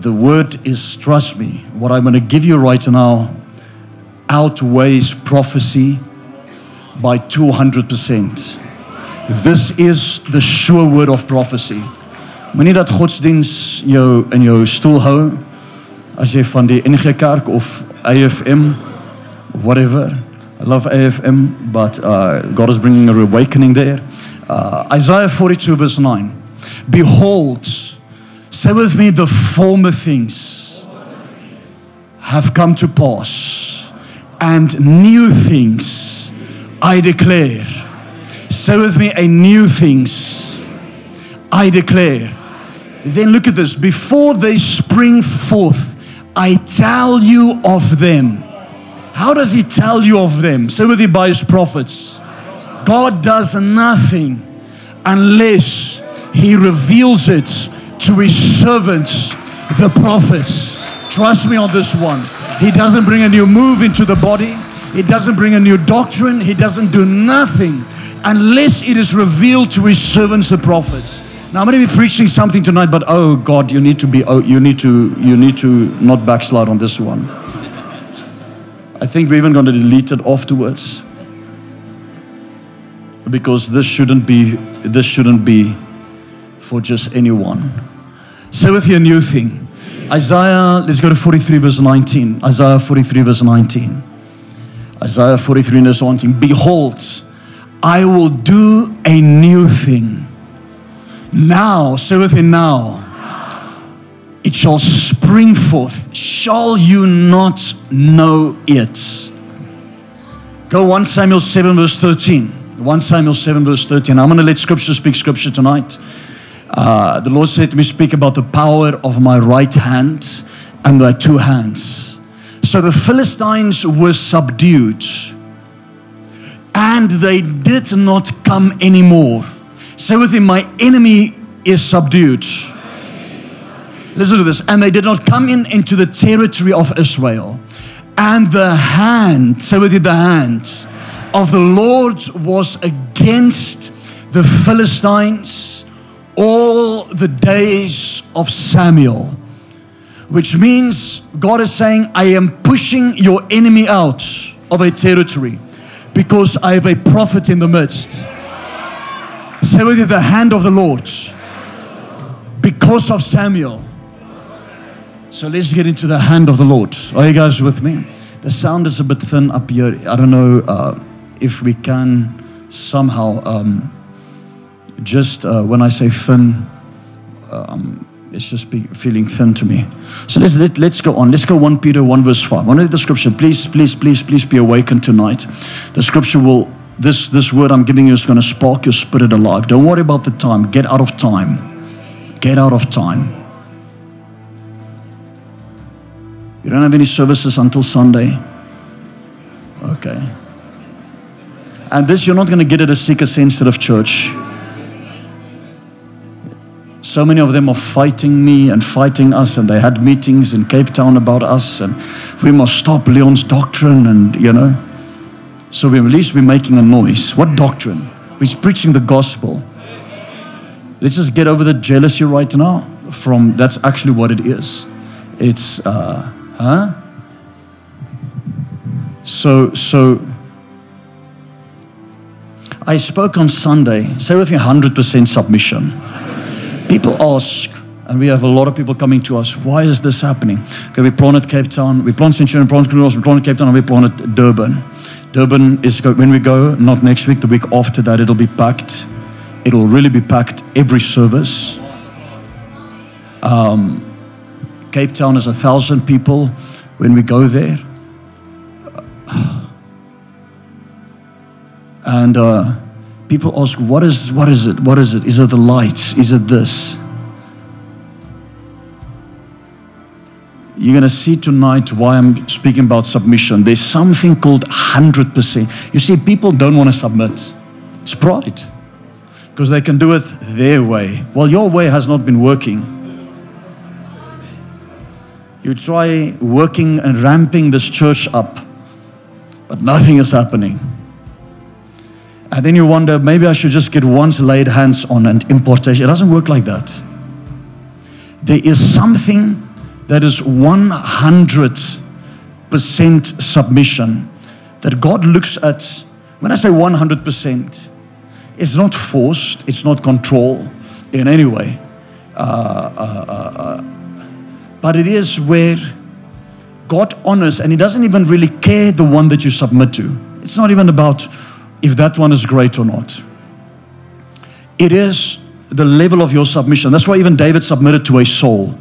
the word is trust me, what I'm going to give you right now outweighs prophecy by 200%. This is the sure word of prophecy. Moenie dat godsdiens jou in jou stoel hou as jy van die NG Kerk of AFM whatever. I love AFM, but uh, God is bringing a awakening there. Uh, Isaiah 42 verse 9. Behold, say with me, the former things have come to pass, and new things I declare. Say with me, a new things I declare. Then look at this. Before they spring forth, I tell you of them. How does he tell you of them? Say with you by his prophets. God does nothing unless he reveals it to his servants, the prophets. Trust me on this one. He doesn't bring a new move into the body. He doesn't bring a new doctrine. He doesn't do nothing unless it is revealed to his servants, the prophets. Now I'm going to be preaching something tonight, but oh God, you need to be, oh, you need to, you need to not backslide on this one. I think we're even going to delete it afterwards because this shouldn't be, this shouldn't be for just anyone. Say with you a new thing. Isaiah, let's go to 43 verse 19. Isaiah 43 verse 19. Isaiah 43 verse 19. Behold, I will do a new thing. Now, say with me now. It shall spring forth. Shall you not know it? Go 1 Samuel 7 verse 13. 1 Samuel 7 verse 13. I'm going to let scripture speak scripture tonight. Uh, the Lord said to me, Speak about the power of my right hand and my two hands. So the Philistines were subdued and they did not come anymore. Say with him, My enemy is subdued. Listen to this. And they did not come in into the territory of Israel. And the hand, say with you, the hand of the Lord was against the Philistines all the days of Samuel. Which means God is saying, I am pushing your enemy out of a territory because I have a prophet in the midst. Say with you, the hand of the Lord because of Samuel. So let's get into the hand of the Lord. Are you guys with me? The sound is a bit thin up here. I don't know uh, if we can somehow um, just uh, when I say thin, um, it's just feeling thin to me. So let's let, let's go on. Let's go 1 Peter 1 verse 5. One of the scripture. Please, please, please, please be awakened tonight. The scripture will this this word I'm giving you is going to spark your spirit alive. Don't worry about the time. Get out of time. Get out of time. You don't have any services until Sunday. Okay. And this you're not going to get at a seeker sensitive church. So many of them are fighting me and fighting us, and they had meetings in Cape Town about us, and we must stop Leon's doctrine, and you know. So we at least we're making a noise. What doctrine? We're preaching the gospel. Let's just get over the jealousy right now. From that's actually what it is. It's uh, huh? So so. I spoke on Sunday. Say with me, hundred percent submission. People ask, and we have a lot of people coming to us, why is this happening? Okay, we planted Cape Town, we planted Centurion, we planted Kronos, we planted Cape Town, and we planted Durban. Durban is when we go, not next week, the week after that, it'll be packed. It'll really be packed every service. Um, Cape Town is a thousand people when we go there. And uh, people ask, what is, what is it? What is it? Is it the lights? Is it this? You're going to see tonight why I'm speaking about submission. There's something called 100%. You see, people don't want to submit. It's pride. Because they can do it their way. Well, your way has not been working. You try working and ramping this church up, but nothing is happening. And then you wonder, maybe I should just get once laid hands on and importation. It doesn't work like that. There is something that is 100% submission, that God looks at, when I say 100%, it's not forced, it's not control in any way. Uh, uh, uh, uh, but it is where God honors, and He doesn't even really care the one that you submit to. It's not even about if that one is great or not. It is the level of your submission. That's why even David submitted to a Saul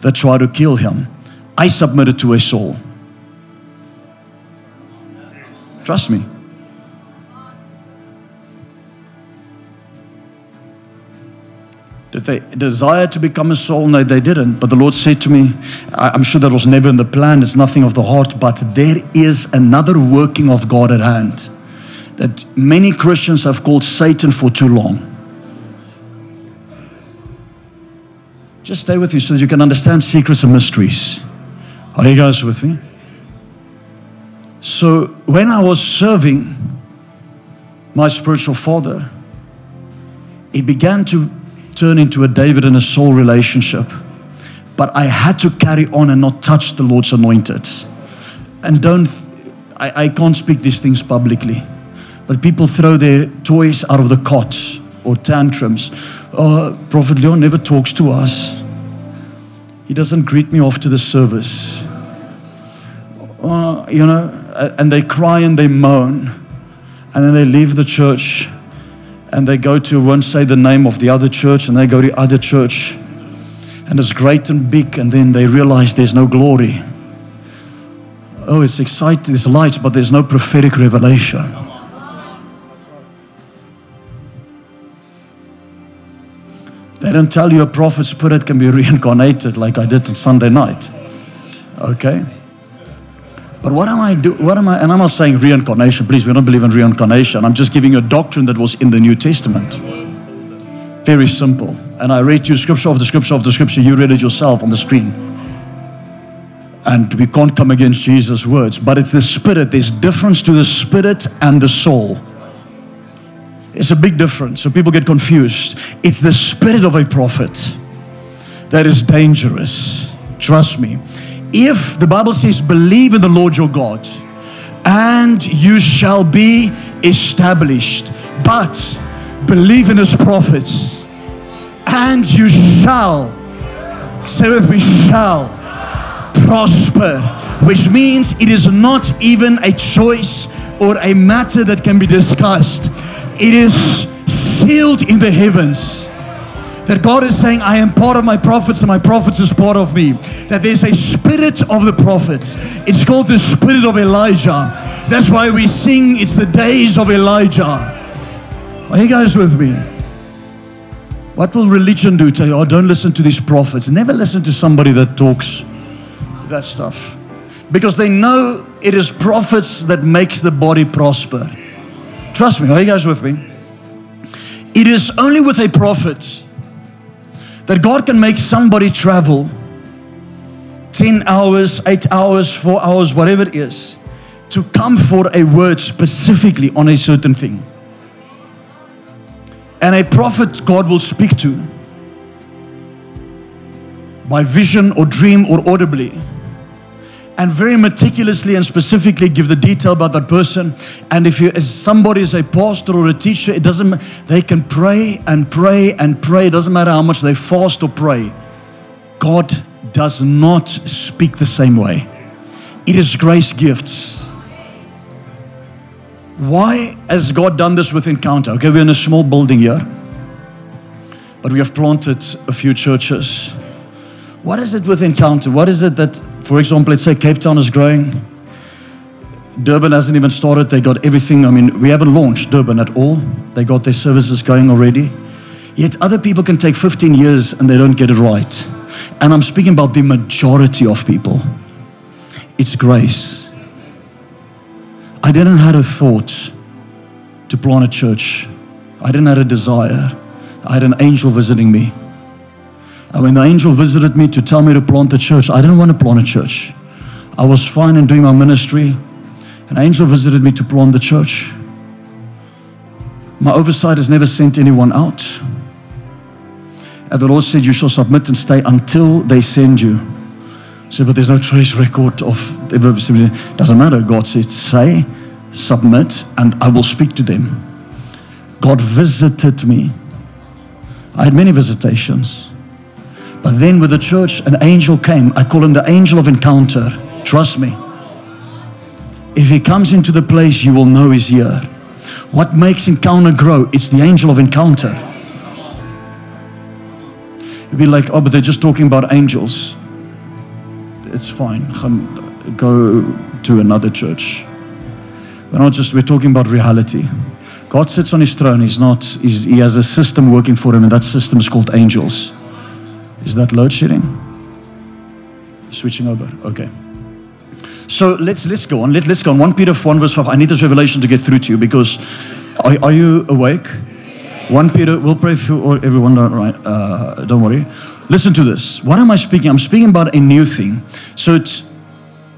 that tried to kill him. I submitted to a Saul. Trust me. Did they desire to become a Saul? No, they didn't. But the Lord said to me, I'm sure that was never in the plan, it's nothing of the heart, but there is another working of God at hand that many Christians have called Satan for too long. Just stay with me so you can understand secrets and mysteries. Are you guys with me? So, when I was serving my spiritual father, it began to turn into a David and a Saul relationship. But I had to carry on and not touch the Lord's anointed. And don't, I, I can't speak these things publicly. But people throw their toys out of the cot or tantrums. Oh, Prophet Leon never talks to us. He doesn't greet me off to the service. Uh, you know, and they cry and they moan. And then they leave the church and they go to, won't say the name of the other church, and they go to other church, and it's great and big, and then they realize there's no glory. Oh, it's exciting, there's lights, but there's no prophetic revelation. They don't tell you a prophet spirit can be reincarnated like I did on Sunday night. Okay? But what am I do? What am I? And I'm not saying reincarnation. Please, we don't believe in reincarnation. I'm just giving you a doctrine that was in the New Testament. Very simple. And I read you scripture of the scripture of the scripture. You read it yourself on the screen. And we can't come against Jesus' words. But it's the spirit. There's difference to the spirit and the soul. It's a big difference. So people get confused. It's the spirit of a prophet that is dangerous. Trust me if the Bible says, believe in the Lord your God, and you shall be established, but believe in his prophets, and you shall, say with me, shall prosper, which means it is not even a choice or a matter that can be discussed. It is sealed in the heavens that God is saying, I am part of my prophets and my prophets is part of me. That there's a spirit of the prophets. It's called the spirit of Elijah. That's why we sing, it's the days of Elijah. Are you guys with me? What will religion do? Tell you, oh, don't listen to these prophets. Never listen to somebody that talks that stuff. Because they know it is prophets that makes the body prosper. Trust me, are you guys with me? It is only with a prophet that God can make somebody travel 10 hours, 8 hours, 4 hours, whatever it is, to come for a word specifically on a certain thing. And a prophet God will speak to by vision or dream or audibly and very meticulously and specifically give the detail about that person. And if you, as somebody is a pastor or a teacher, it doesn't. They can pray and pray and pray. It doesn't matter how much they fast or pray. God does not speak the same way. It is grace gifts. Why has God done this with Encounter? Okay, we're in a small building here, but we have planted a few churches. What is it with Encounter? What is it that, for example, let's say Cape Town is growing. Durban hasn't even started. They got everything. I mean, we haven't launched Durban at all. They got their services going already. Yet other people can take 15 years and they don't get it right. And I'm speaking about the majority of people. It's grace. I didn't have a thought to plant a church. I didn't have a desire. I had an angel visiting me. When the angel visited me to tell me to plant the church, I didn't want to plant a church. I was fine in doing my ministry. An angel visited me to plant the church. My oversight has never sent anyone out. And the Lord said, You shall submit and stay until they send you. Say, but there's no trace record of ever. Doesn't matter. God said, say, submit, and I will speak to them. God visited me. I had many visitations. But then with the church, an angel came. I call him the angel of encounter. Trust me. If he comes into the place, you will know he's here. What makes encounter grow? It's the angel of encounter. You'd be like, oh, but they're just talking about angels. It's fine. Go to another church. We're not just, we're talking about reality. God sits on his throne. He's not, he's, he has a system working for him, and that system is called angels. Is that load shedding? Switching over. Okay. So let's let's go on. Let, let's go on. 1 Peter 1 verse 5. I need this revelation to get through to you because are, are you awake? 1 Peter, we'll pray for everyone, don't, uh, don't worry. Listen to this. What am I speaking? I'm speaking about a new thing. So it,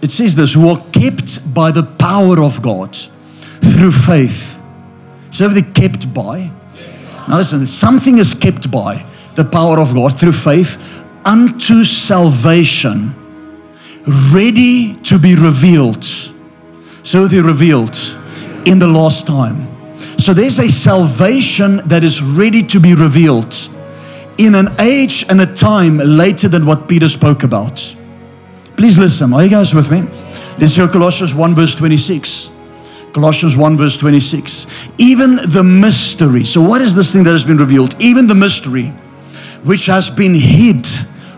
it says this who are kept by the power of God through faith. So they kept by. Now listen, something is kept by the power of God through faith unto salvation, ready to be revealed. So they revealed in the last time. So there's a salvation that is ready to be revealed in an age and a time later than what Peter spoke about. Please listen. Are you guys with me? Let's go Colossians 1 verse 26. Colossians 1 verse 26. Even the mystery. So what is this thing that has been revealed? Even the mystery which has been hid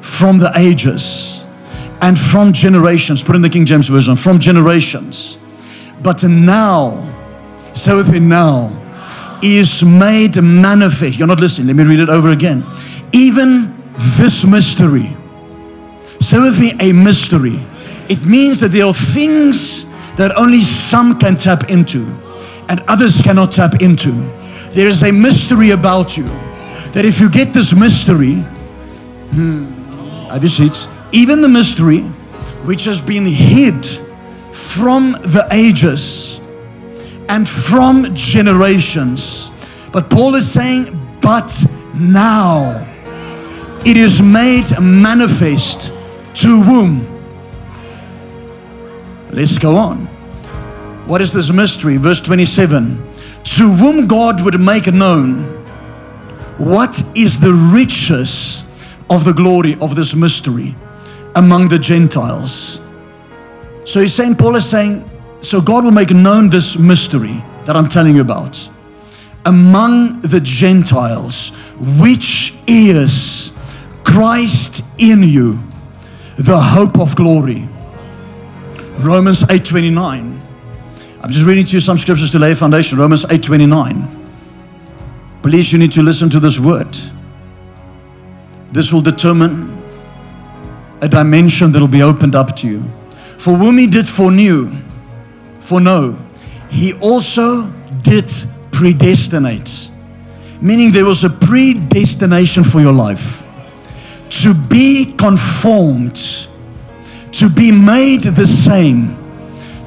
from the ages and from generations. Put in the King James Version, from generations. But now, so within now, is made manifest. You're not listening. Let me read it over again. Even this mystery. So with me, a mystery. It means that there are things that only some can tap into and others cannot tap into. There is a mystery about you that if you get this mystery, have you seats? Even the mystery which has been hid from the ages and from generations. But Paul is saying, but now it is made manifest to whom? Let's go on. What is this mystery? Verse 27 To whom God would make known what is the riches of the glory of this mystery among the Gentiles? So he's saying, Paul is saying, so God will make known this mystery that I'm telling you about among the Gentiles, which is Christ in you, the hope of glory. Romans 8:29. I'm just reading to you some scriptures to lay a foundation. Romans 8:29. Please, you need to listen to this word. This will determine a dimension that will be opened up to you. For whom he did foreknew, foreknow, he also did predestinate. Meaning there was a predestination for your life. To be conformed, to be made the same,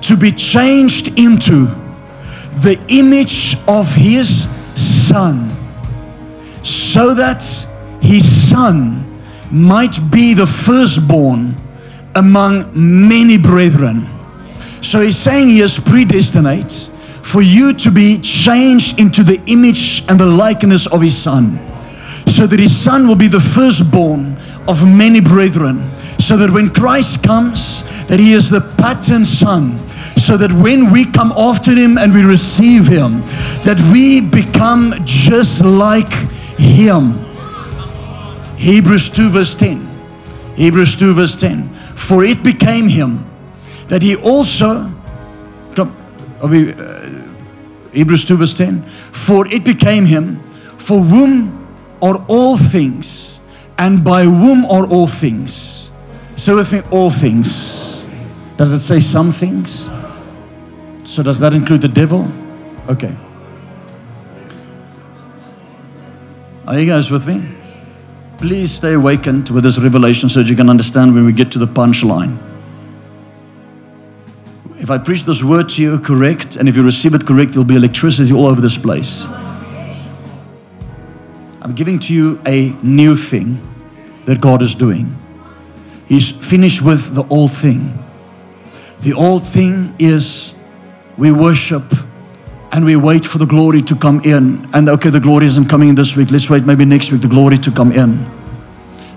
to be changed into the image of his son so that his son might be the firstborn among many brethren. So he's saying he has predestinate for you to be changed into the image and the likeness of his son. So that his son will be the firstborn of many brethren. So that when Christ comes, that he is the pattern son so that when we come after him and we receive him, that we become just like him. Hebrews 2 verse 10. Hebrews 2 verse 10. For it became him that he also, come, we, uh, Hebrews 2 verse 10. For it became him for whom are all things and by whom are all things. Say with me, all things. Does it say some things? So, does that include the devil? Okay. Are you guys with me? Please stay awakened with this revelation so that you can understand when we get to the punchline. If I preach this word to you correct, and if you receive it correct, there'll be electricity all over this place. I'm giving to you a new thing that God is doing. He's finished with the old thing. The old thing is we worship and we wait for the glory to come in. And okay, the glory isn't coming in this week. Let's wait maybe next week, the glory to come in.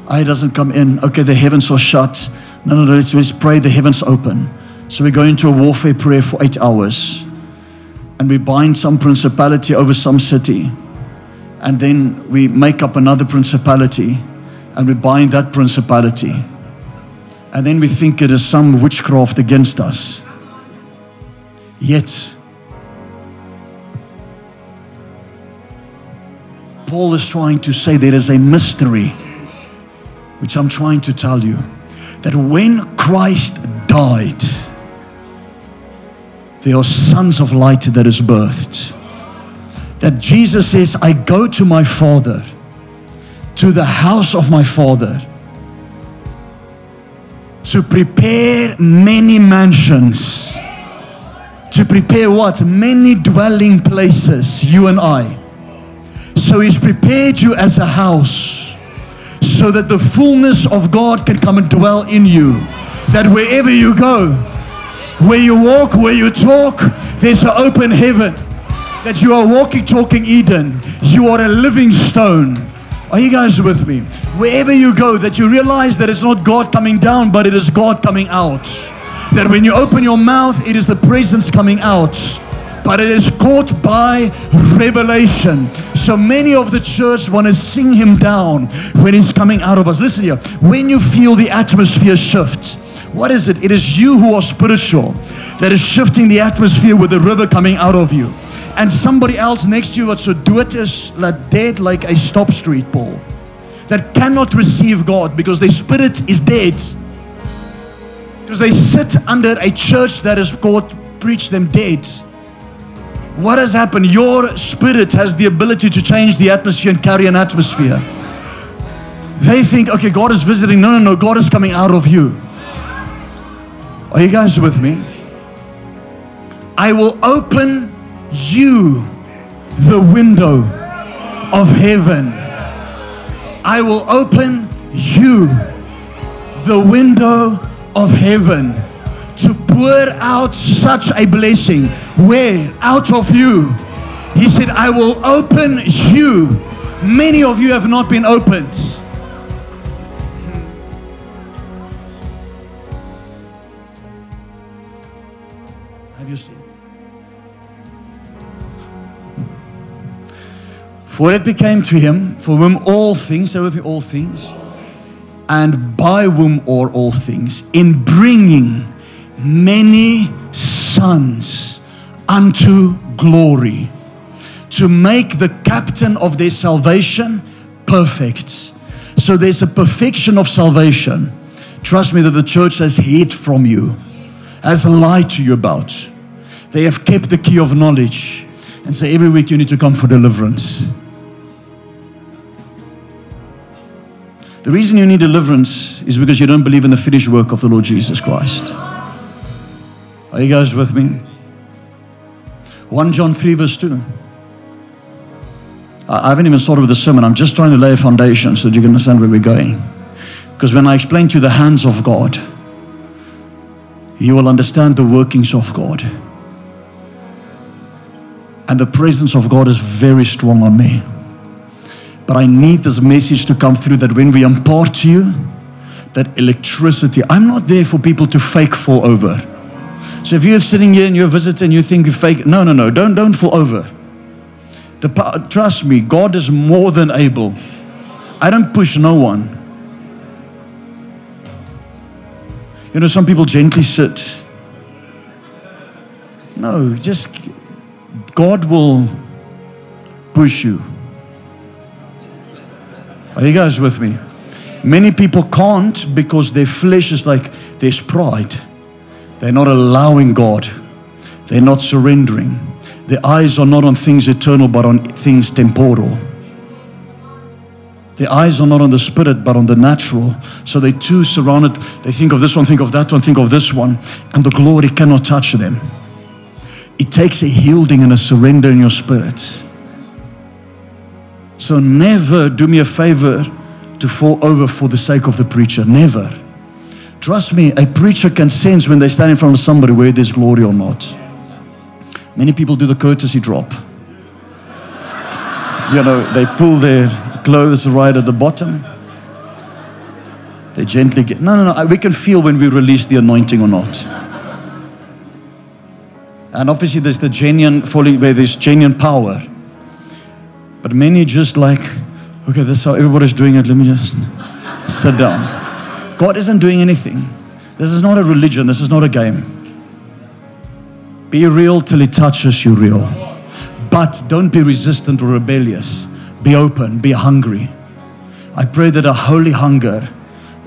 Ah, it doesn't come in. Okay, the heavens are shut. No, no, no, let's, let's pray the heavens open. So we go into a warfare prayer for eight hours and we bind some principality over some city. And then we make up another principality and we bind that principality. And then we think it is some witchcraft against us. Yet, Paul is trying to say there is a mystery, which I'm trying to tell you, that when Christ died, there are sons of light that is birthed. That Jesus says, I go to my Father, to the house of my Father, to prepare many mansions. To prepare what? Many dwelling places, you and I. So He's prepared you as a house so that the fullness of God can come and dwell in you. That wherever you go, where you walk, where you talk, there's an open heaven. That you are walking, talking Eden. You are a living stone. Are you guys with me? Wherever you go, that you realize that it's not God coming down, but it is God coming out. That when you open your mouth, it is the presence coming out but it is caught by revelation. So many of the church want to sing him down when he's coming out of us. Listen here, when you feel the atmosphere shift, what is it? It is you who are spiritual that is shifting the atmosphere with the river coming out of you. And somebody else next to you what so do it is like dead like a stop street pole that cannot receive God because their spirit is dead. Because they sit under a church that is called preach them dead. What has happened? Your spirit has the ability to change the atmosphere and carry an atmosphere. They think, okay, God is visiting. No, no, no, God is coming out of you. Are you guys with me? I will open you the window of heaven. I will open you the window of heaven to pour out such a blessing. Where? Out of you. He said, I will open you. Many of you have not been opened. Have you seen? For it became to him, for whom all things, say with all things, and by whom are all things, in bringing many sons unto glory, to make the captain of their salvation perfect. So there's a perfection of salvation. Trust me that the church has hid from you, has lied to you about. They have kept the key of knowledge and say every week you need to come for deliverance. The reason you need deliverance is because you don't believe in the finished work of the Lord Jesus Christ. Are you guys with me? 1 John 3, verse 2. I haven't even started with the sermon. I'm just trying to lay a foundation so that you can understand where we're going. Because when I explain to you the hands of God, you will understand the workings of God. And the presence of God is very strong on me. But I need this message to come through that when we impart to you, that electricity, I'm not there for people to fake fall over. So if you're sitting here and you're a visitor and you think you fake, no, no, no, don't, don't fall over. The, trust me, God is more than able. I don't push no one. You know, some people gently sit. No, just God will push you. Are you guys with me? Many people can't because their flesh is like there's pride. They're not allowing God. They're not surrendering. Their eyes are not on things eternal, but on things temporal. Their eyes are not on the spirit, but on the natural. So they too surrounded. They think of this one, think of that one, think of this one, and the glory cannot touch them. It takes a yielding and a surrender in your spirit. So never do me a favor to fall over for the sake of the preacher. Never. Trust me, a preacher can sense when they stand in front of somebody whether there's glory or not. Many people do the courtesy drop. You know, they pull their clothes right at the bottom. They gently get. No, no, no. We can feel when we release the anointing or not. And obviously, there's the genuine falling where there's genuine power. But many just like, okay, this is how everybody's doing it. Let me just sit down. God isn't doing anything. This is not a religion. This is not a game. Be real till He touches you real. But don't be resistant or rebellious. Be open, be hungry. I pray that a holy hunger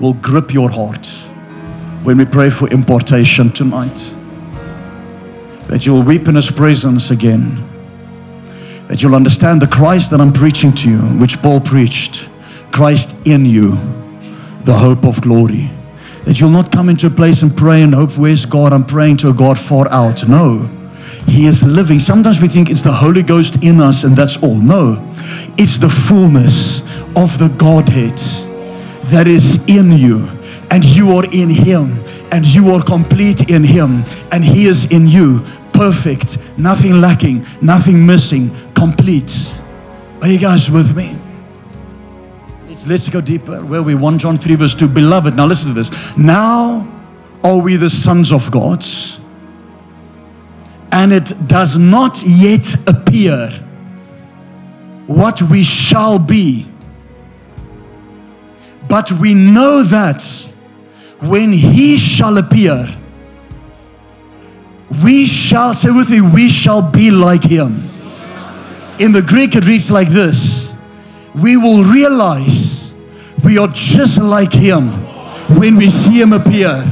will grip your heart when we pray for importation tonight. That you will weep in His presence again. That you'll understand the Christ that I'm preaching to you, which Paul preached Christ in you, the hope of glory. That you'll not come into a place and pray and hope, where's God? I'm praying to a God far out. No. He is living. Sometimes we think it's the Holy Ghost in us and that's all. No. It's the fullness of the Godhead that is in you, and you are in Him, and you are complete in Him, and He is in you, perfect, nothing lacking, nothing missing, complete. Are you guys with me? Let's, let's go deeper. Where we 1 John 3, verse 2. Beloved, now listen to this. Now are we the sons of God's, and it does not yet appear what we shall be. But we know that when he shall appear, we shall, say with me, we shall be like him. In the Greek, it reads like this We will realize we are just like him when we see him appear.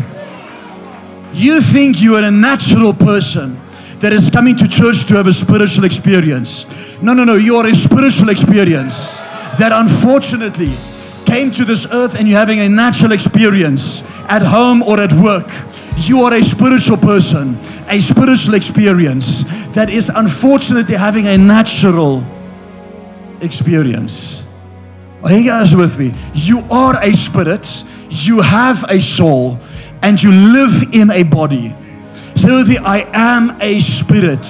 You think you are a natural person that is coming to church to have a spiritual experience. No, no, no, you are a spiritual experience that unfortunately came to this earth and you're having a natural experience at home or at work. You are a spiritual person, a spiritual experience that is unfortunately having a natural experience. Are you guys with me? You are a spirit, you have a soul, and you live in a body. With me, I am a spirit.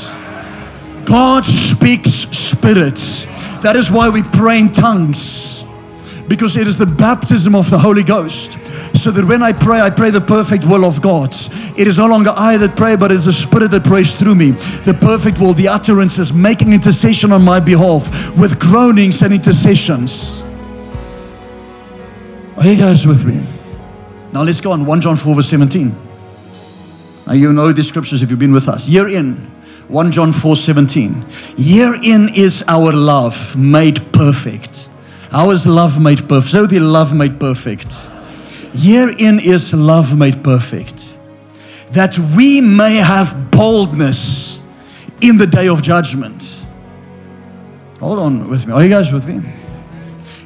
God speaks spirits. That is why we pray in tongues. Because it is the baptism of the Holy Ghost. So that when I pray, I pray the perfect will of God. It is no longer I that pray, but it is the Spirit that prays through me. The perfect will, the utterances, making intercession on my behalf with groanings and intercessions. Are you guys with me? Now let's go on 1 John 4, verse 17. Now you know these scriptures if you've been with us. Year in, 1 John 4 17. Herein is our love made perfect. How is love made perfect? So the love made perfect. Herein is love made perfect. That we may have boldness in the day of judgment. Hold on with me. Are you guys with me?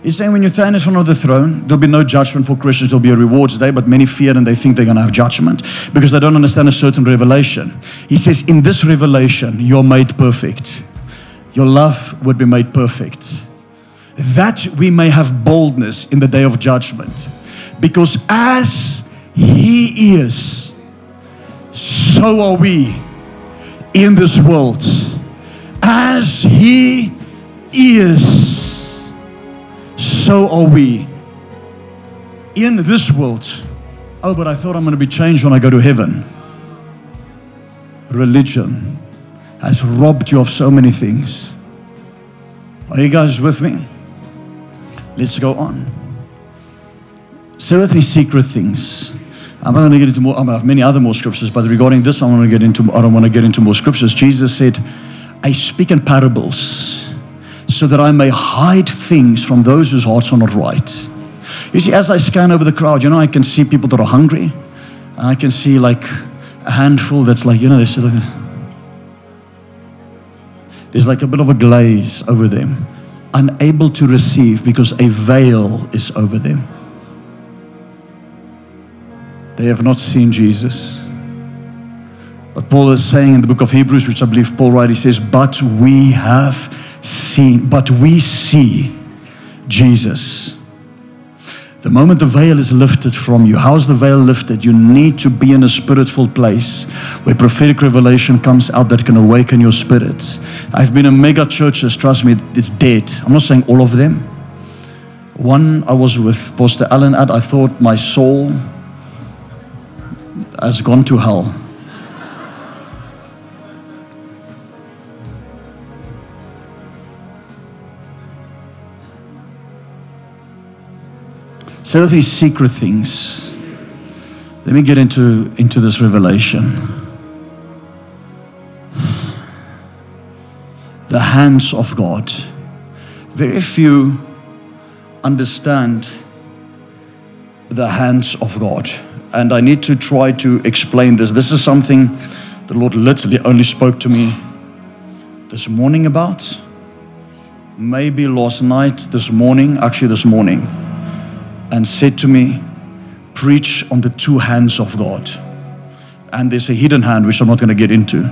He's saying when you stand in front of the throne, there'll be no judgment for Christians. There'll be a rewards day, but many fear and they think they're going to have judgment because they don't understand a certain revelation. He says, In this revelation, you're made perfect. Your love would be made perfect. That we may have boldness in the day of judgment. Because as He is, so are we in this world. As He is, so are we in this world. Oh, but I thought I'm going to be changed when I go to heaven. Religion has robbed you of so many things. Are you guys with me? Let's go on. So with these secret things. I'm not going to get into more. I have many other more scriptures, but regarding this, I want to get into. I don't want to get into more scriptures. Jesus said, "I speak in parables, so that I may hide things from those whose hearts are not right." You see, as I scan over the crowd, you know, I can see people that are hungry. I can see like a handful that's like, you know, there's like a bit of a glaze over them, unable to receive because a veil is over them. They have not seen Jesus. But Paul is saying in the book of Hebrews, which I believe Paul writes, he says, But we have seen, but we see Jesus. The moment the veil is lifted from you, how's the veil lifted? You need to be in a spiritful place where prophetic revelation comes out that can awaken your spirit. I've been in mega churches, trust me, it's dead. I'm not saying all of them. One I was with Pastor Allen at, I thought my soul has gone to hell. Of these secret things. Let me get into, into this revelation. The hands of God. Very few understand the hands of God. And I need to try to explain this. This is something the Lord literally only spoke to me this morning about. Maybe last night, this morning, actually, this morning and said to me, Preach on the two hands of God. And there's a hidden hand, which I'm not going to get into,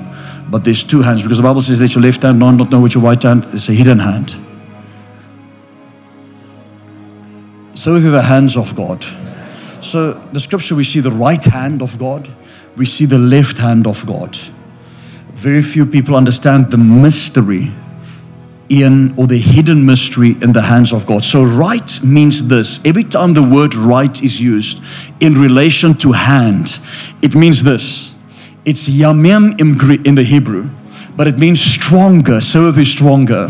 but there's two hands because the Bible says, Let your left hand not know what your right hand is a hidden hand. So, with the hands of God. So, the scripture, we see the right hand of God, we see the left hand of God. Very few people understand the mystery in or the hidden mystery in the hands of God. So, right means this. Every time the word right is used in relation to hand, it means this. It's yamin in the Hebrew, but it means stronger. So, it is stronger.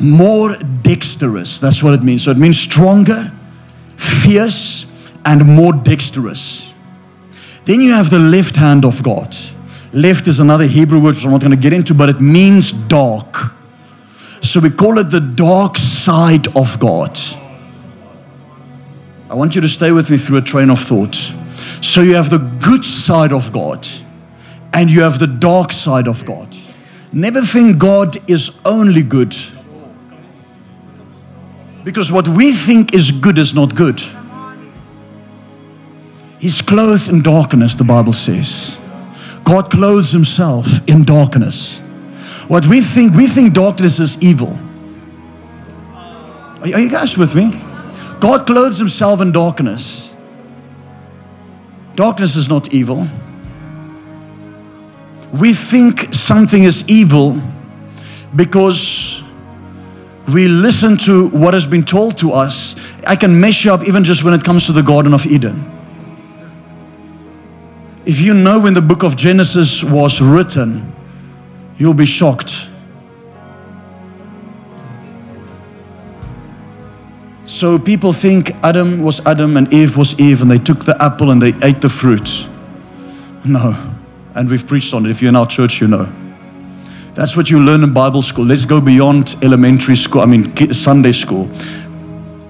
More dexterous. That's what it means. So, it means stronger, fierce, and more dexterous. Then you have the left hand of God. Left is another Hebrew word, which I'm not going to get into, but it means dark so we call it the dark side of God. I want you to stay with me through a train of thought. So you have the good side of God and you have the dark side of God. Never think God is only good. Because what we think is good is not good. He's clothed in darkness, the Bible says. God clothes himself in darkness. What we think, we think darkness is evil. Are you guys with me? God clothes himself in darkness. Darkness is not evil. We think something is evil because we listen to what has been told to us. I can mess you up even just when it comes to the Garden of Eden. If you know when the book of Genesis was written, you'll be shocked. So people think Adam was Adam and Eve was Eve, and they took the apple and they ate the fruit. No. And we've preached on it. If you're in our church, you know. That's what you learn in Bible school. Let's go beyond elementary school, I mean, Sunday school.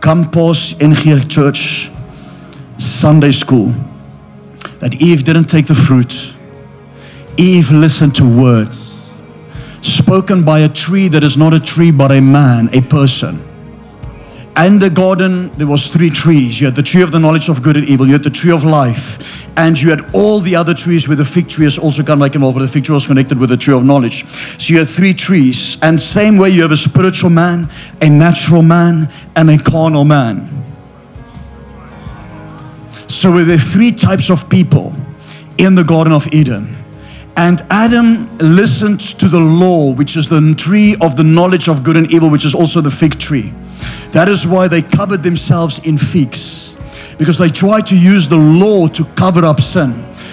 Campus, NG Church, Sunday school. That Eve didn't take the fruit. Eve listened to words spoken by a tree that is not a tree but a man, a person. And the garden, there was three trees. You had the tree of the knowledge of good and evil. You had the tree of life. And you had all the other trees where the fig tree is also kind of like involved, but the fig tree was connected with the tree of knowledge. So you had three trees. And same way you have a spiritual man, a natural man, and a carnal man. So were there three types of people in the Garden of Eden. And Adam listened to the law, which is the tree of the knowledge of good and evil, which is also the fig tree. That is why they covered themselves in figs, because they tried to use the law to cover up sin.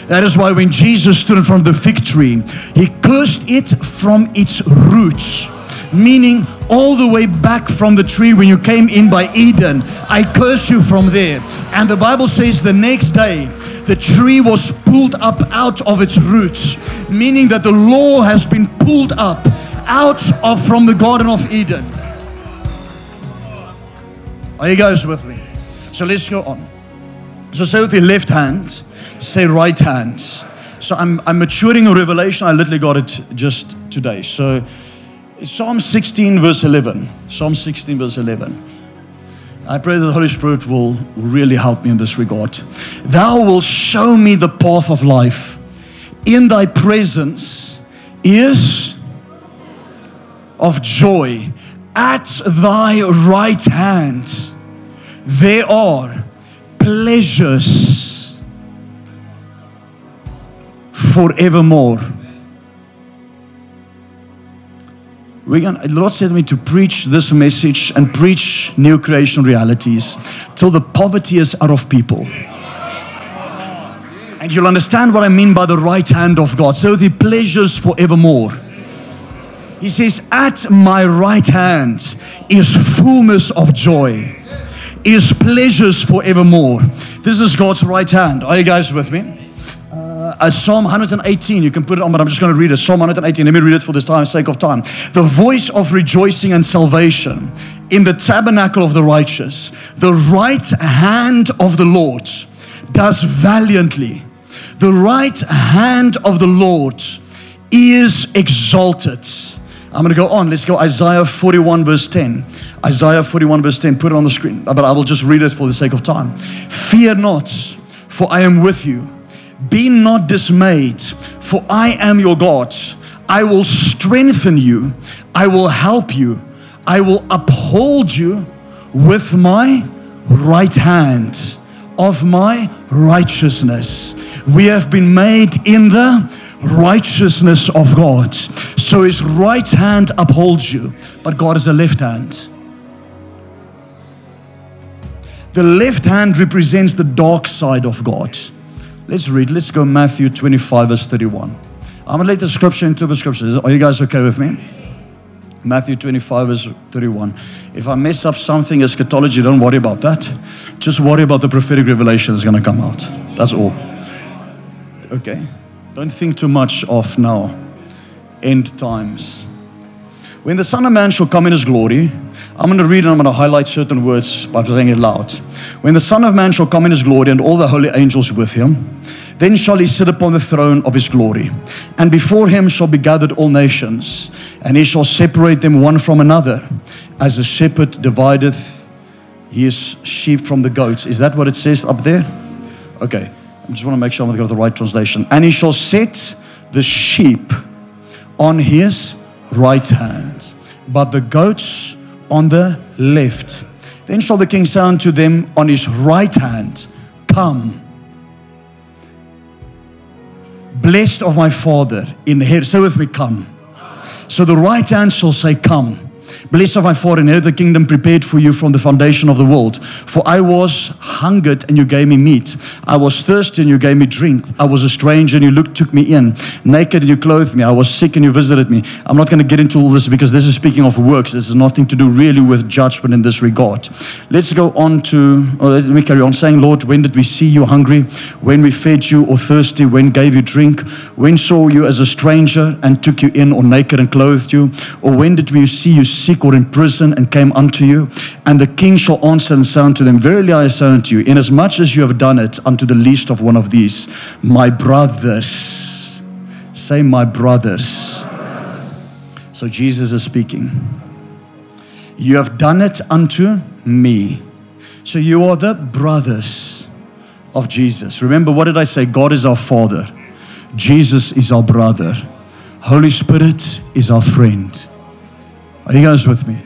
That is why when Jesus stood in front of the fig tree, he cursed it from its roots meaning all the way back from the tree when you came in by Eden. I curse you from there. And the Bible says the next day, the tree was pulled up out of its roots, meaning that the law has been pulled up out of from the Garden of Eden. Are you guys with me? So let's go on. So say with your left hand, say right hand. So I'm, I'm maturing a revelation. I literally got it just today. So Psalm 16, verse 11. Psalm 16, verse 11. I pray that the Holy Spirit will really help me in this regard. Thou wilt show me the path of life. In thy presence is of joy. At thy right hand there are pleasures forevermore. We're gonna, Lord said to me to preach this message and preach new creation realities till the poverty is out of people. And you'll understand what I mean by the right hand of God. So the pleasures forevermore. He says, At my right hand is fullness of joy, is pleasures forevermore. This is God's right hand. Are you guys with me? Uh, Psalm 118, you can put it on, but I'm just going to read it. Psalm 118, let me read it for this time, sake of time. The voice of rejoicing and salvation in the tabernacle of the righteous, the right hand of the Lord does valiantly. The right hand of the Lord is exalted. I'm going to go on. Let's go Isaiah 41, verse 10. Isaiah 41, verse 10. Put it on the screen, but I will just read it for the sake of time. Fear not, for I am with you. Be not dismayed, for I am your God. I will strengthen you, I will help you, I will uphold you with my right hand of my righteousness. We have been made in the righteousness of God. So his right hand upholds you, but God is a left hand. The left hand represents the dark side of God. Let's read. Let's go Matthew 25, verse 31. I'm going to let the scripture into the scripture. Are you guys okay with me? Matthew 25, verse 31. If I mess up something eschatology, don't worry about that. Just worry about the prophetic revelation that's going to come out. That's all. Okay? Don't think too much of now. End times. When the Son of Man shall come in his glory, I'm going to read and I'm going to highlight certain words by saying it loud. When the Son of Man shall come in his glory and all the holy angels with him, then shall he sit upon the throne of his glory. And before him shall be gathered all nations, and he shall separate them one from another, as a shepherd divideth his sheep from the goats. Is that what it says up there? Okay. I just want to make sure I'm got the right translation. And he shall set the sheep on his right hand, but the goats on the left. Then shall the king say unto them on his right hand, Come, blessed of my father, in inherit. Say with me, come. So the right hand shall say, Come. Blessed of my Father, inherit the kingdom prepared for you from the foundation of the world. For I was hungered and you gave me meat. I was thirsty and you gave me drink. I was a stranger and you looked, took me in. Naked and you clothed me. I was sick and you visited me. I'm not going to get into all this because this is speaking of works. This has nothing to do really with judgment in this regard. Let's go on to, or let me carry on saying, Lord, when did we see you hungry? When we fed you or thirsty? When gave you drink? When saw you as a stranger and took you in or naked and clothed you? Or when did we see you sick or in prison and came unto you. And the king shall answer and say unto them, Verily I say unto you, inasmuch as you have done it unto the least of one of these, my brothers, say, my brothers. So Jesus is speaking. You have done it unto me. So you are the brothers of Jesus. Remember, what did I say? God is our Father, Jesus is our brother, Holy Spirit is our friend. Are you guys with me?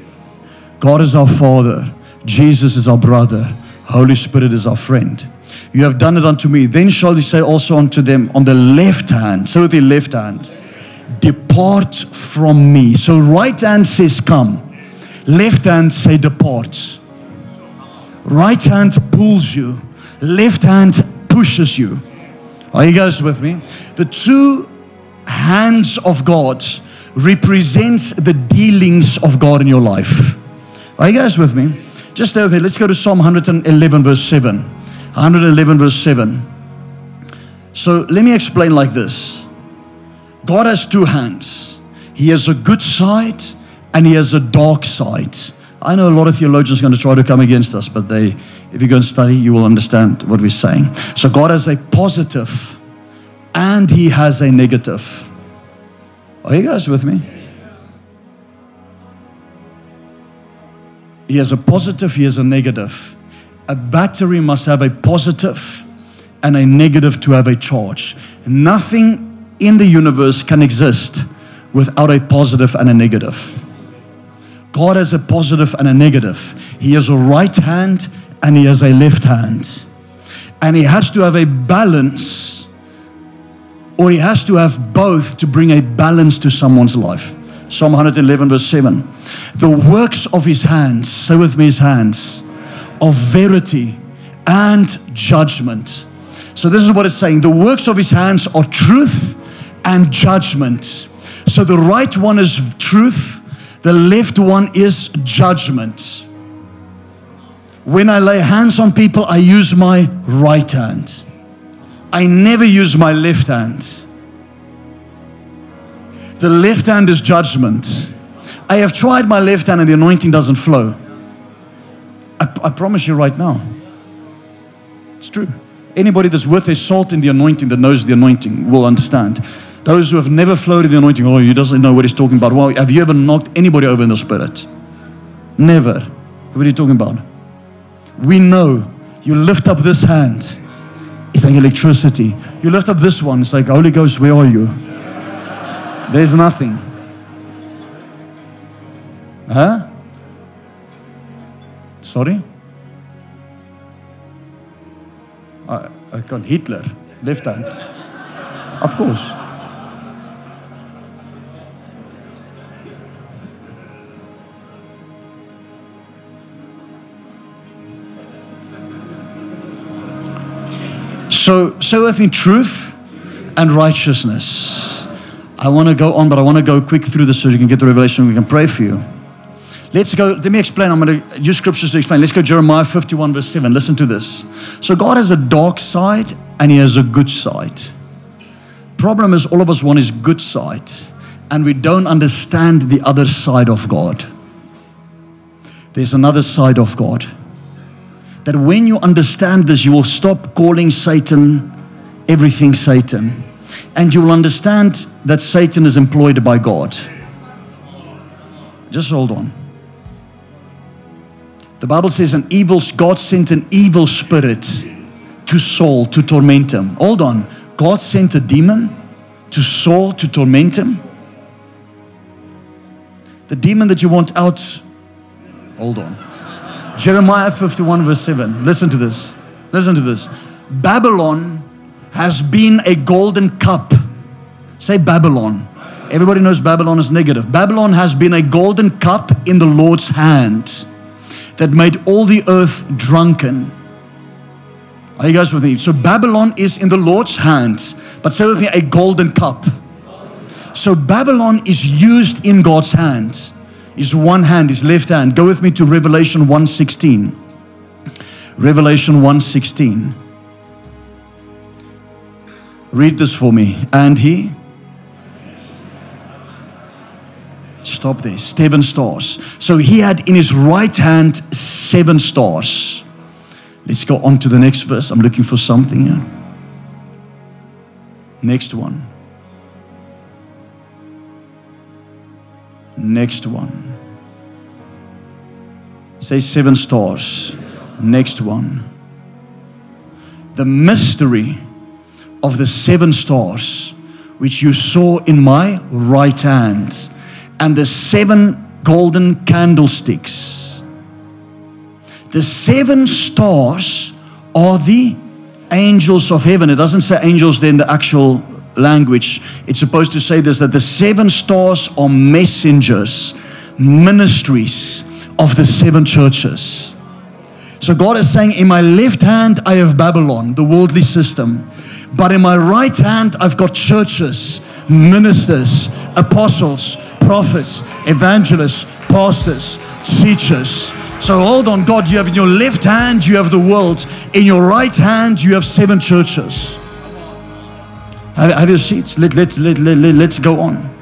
God is our Father, Jesus is our brother, Holy Spirit is our friend. You have done it unto me. Then shall he say also unto them on the left hand, so the left hand, depart from me. So right hand says come, left hand say depart. Right hand pulls you, left hand pushes you. Are you guys with me? The two hands of God represents the dealings of God in your life. Are you guys with me? Just over here, let's go to Psalm 111, verse 7. 111, verse 7. So let me explain like this God has two hands, He has a good side and He has a dark side. I know a lot of theologians are going to try to come against us, but they, if you go and study, you will understand what we're saying. So God has a positive and He has a negative. Are you guys with me? He has a positive, he has a negative. A battery must have a positive and a negative to have a charge. Nothing in the universe can exist without a positive and a negative. God has a positive and a negative. He has a right hand and he has a left hand. And he has to have a balance, or he has to have both to bring a balance to someone's life. Psalm 111, verse 7. The works of his hands, say with me his hands, of verity and judgment. So, this is what it's saying the works of his hands are truth and judgment. So, the right one is truth, the left one is judgment. When I lay hands on people, I use my right hand. I never use my left hand. The left hand is judgment. I have tried my left hand and the anointing doesn't flow. I, I promise you right now. It's true. Anybody that's worth their salt in the anointing that knows the anointing will understand. Those who have never flowed in the anointing, oh, he doesn't know what he's talking about. Well, have you ever knocked anybody over in the spirit? Never. What are you talking about? We know you lift up this hand, electricity. You lift up this one, it's like, Holy Ghost, where are you? There's nothing. Huh? Sorry? I, I can't. Hitler, left hand. Of course. So, so with me, truth and righteousness. I want to go on, but I want to go quick through this so you can get the revelation. We can pray for you. Let's go. Let me explain. I'm going to use scriptures to explain. Let's go Jeremiah 51, verse 7. Listen to this. So, God has a dark side and He has a good side. Problem is, all of us want His good side, and we don't understand the other side of God. There's another side of God. That when you understand this, you will stop calling Satan everything Satan. And you will understand that Satan is employed by God. Just hold on. The Bible says an evil God sent an evil spirit to Saul to torment him. Hold on. God sent a demon to Saul to torment him. The demon that you want out. Hold on. Jeremiah 51 verse 7. Listen to this. Listen to this. Babylon has been a golden cup. Say Babylon. Everybody knows Babylon is negative. Babylon has been a golden cup in the Lord's hand that made all the earth drunken. Are you guys with me? So Babylon is in the Lord's hands, but say with me, a golden cup. So Babylon is used in God's hands. His one hand, his left hand. Go with me to Revelation 1:16. Revelation 1:16. Read this for me. And he Stop there. Seven stars. So he had in his right hand seven stars. Let's go on to the next verse. I'm looking for something here. Next one. Next one. Say seven stars. Next one. The mystery of the seven stars, which you saw in my right hand and the seven golden candlesticks. The seven stars are the angels of heaven. It doesn't say angels there in the actual language. It's supposed to say this that the seven stars are messengers, ministries of the seven churches. So God is saying, In my left hand, I have Babylon, the worldly system. But in my right hand, I've got churches, ministers, apostles, prophets, evangelists, pastors, teachers. So hold on, God, you have in your left hand, you have the world. In your right hand, you have seven churches. Have, have your seats. Let, let, let, let, let, let's go on.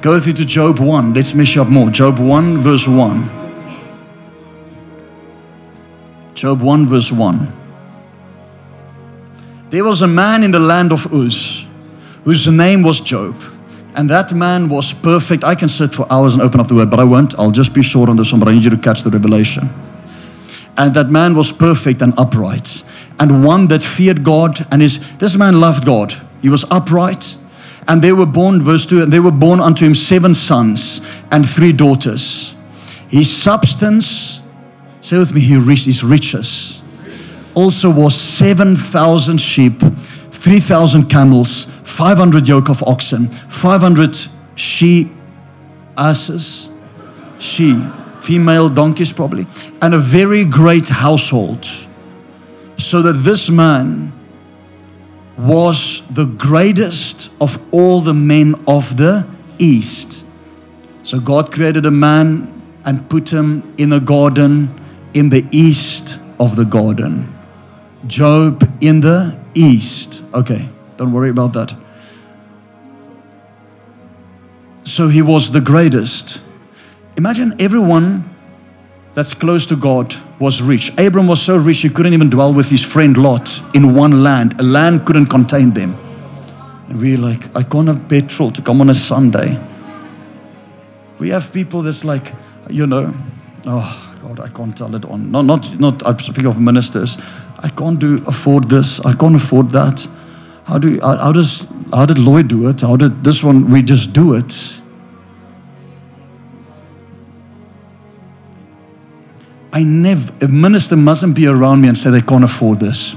Go through to Job 1. Let's mesh up more. Job 1, verse 1. Job 1, verse 1. There was a man in the land of Uz whose name was Job. And that man was perfect. I can sit for hours and open up the word, but I won't. I'll just be short on this one, but I need you to catch the revelation. And that man was perfect and upright, and one that feared God. And his, this man loved God. He was upright. And they were born, verse 2, and they were born unto him seven sons and three daughters. His substance, say with me, he his riches also was 7,000 sheep, 3,000 camels, 500 yoke of oxen, 500 she asses, she, female donkeys probably, and a very great household. So that this man was the greatest of all the men of the east. So God created a man and put him in a garden in the east of the garden. Job in the east. Okay, don't worry about that. So he was the greatest. Imagine everyone that's close to God was rich. Abram was so rich he couldn't even dwell with his friend Lot in one land. A land couldn't contain them. And we're like, I can't have petrol to come on a Sunday. We have people that's like, you know, oh God, I can't tell it on. Not, not, not. I speak of ministers. I can't do afford this. I can't afford that. How do? How, how does? How did Lloyd do it? How did this one? We just do it. I never. A minister mustn't be around me and say they can't afford this.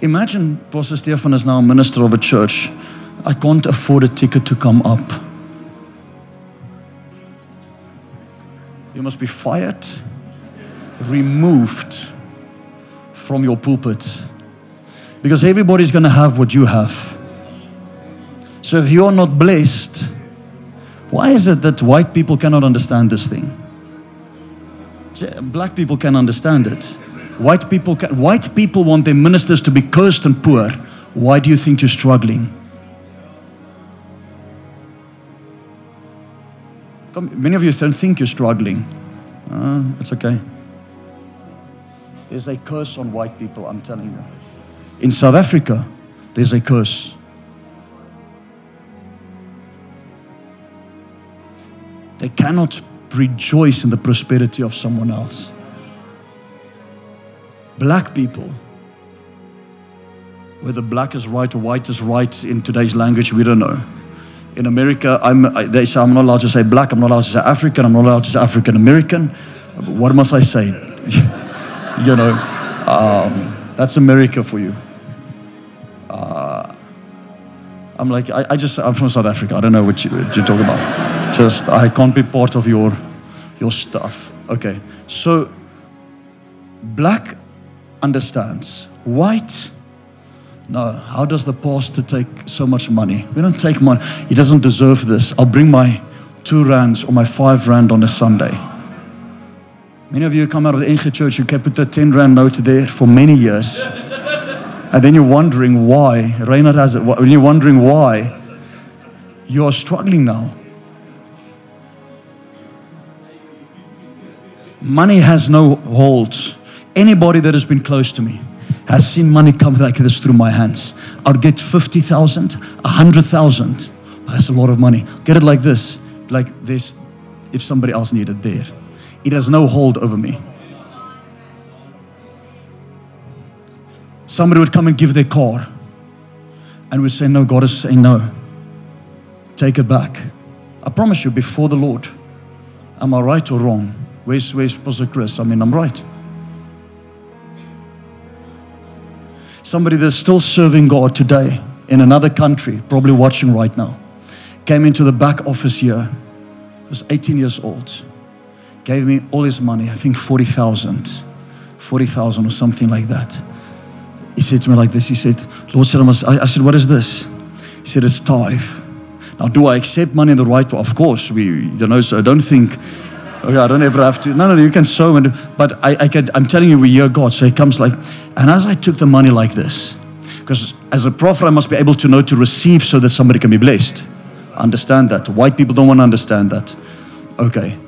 Imagine Pastor Stefan is now a minister of a church. I can't afford a ticket to come up. You must be fired, removed from your pulpit. Because everybody's going to have what you have. So if you're not blessed, why is it that white people cannot understand this thing? Black people can understand it. White people, can, white people want their ministers to be cursed and poor. Why do you think you're struggling? Many of you don't think you're struggling. Uh, it's okay. There's a curse on white people, I'm telling you. In South Africa, there's a curse. They cannot rejoice in the prosperity of someone else. Black people, whether black is right or white is right in today's language, we don't know. In America, I'm, they say I'm not allowed to say black, I'm not allowed to say African, I'm not allowed to say African American. What must I say? you know, um, that's America for you. Uh, I'm like, I, I, just, I'm from South Africa. I don't know what, you, what you're talking about. Just, I can't be part of your, your stuff. Okay. So, black understands. White, no. How does the pastor take so much money? We don't take money. He doesn't deserve this. I'll bring my two rands or my five rand on a Sunday. Many of you come out of the NG church, you kept the 10 rand note there for many years. And then you're wondering why. Reinhard has it. When you're wondering why, you are struggling now. Money has no holds. Anybody that has been close to me has seen money come like this through my hands. I'll get 50,000, 100,000. That's a lot of money. Get it like this. Like this, if somebody else needed there. It has no hold over me. Somebody would come and give their car, and we say, No, God is saying no. Take it back. I promise you, before the Lord, am I right or wrong? Where's, where's Pastor Chris? I mean, I'm right. Somebody that's still serving God today in another country, probably watching right now, came into the back office here, was 18 years old gave me all his money, I think 40,000, 40,000 or something like that. He said to me like this, he said, Lord said, I, I said, what is this? He said, it's tithe. Now, do I accept money in the right way? Of course, we, you know, so I don't think, Oh, okay, I don't ever have to. No, no, you can sow, and, but I, I can, I'm telling you, we hear God. So it comes like, and as I took the money like this, because as a prophet, I must be able to know to receive so that somebody can be blessed. Understand that. White people don't want to understand that. Okay.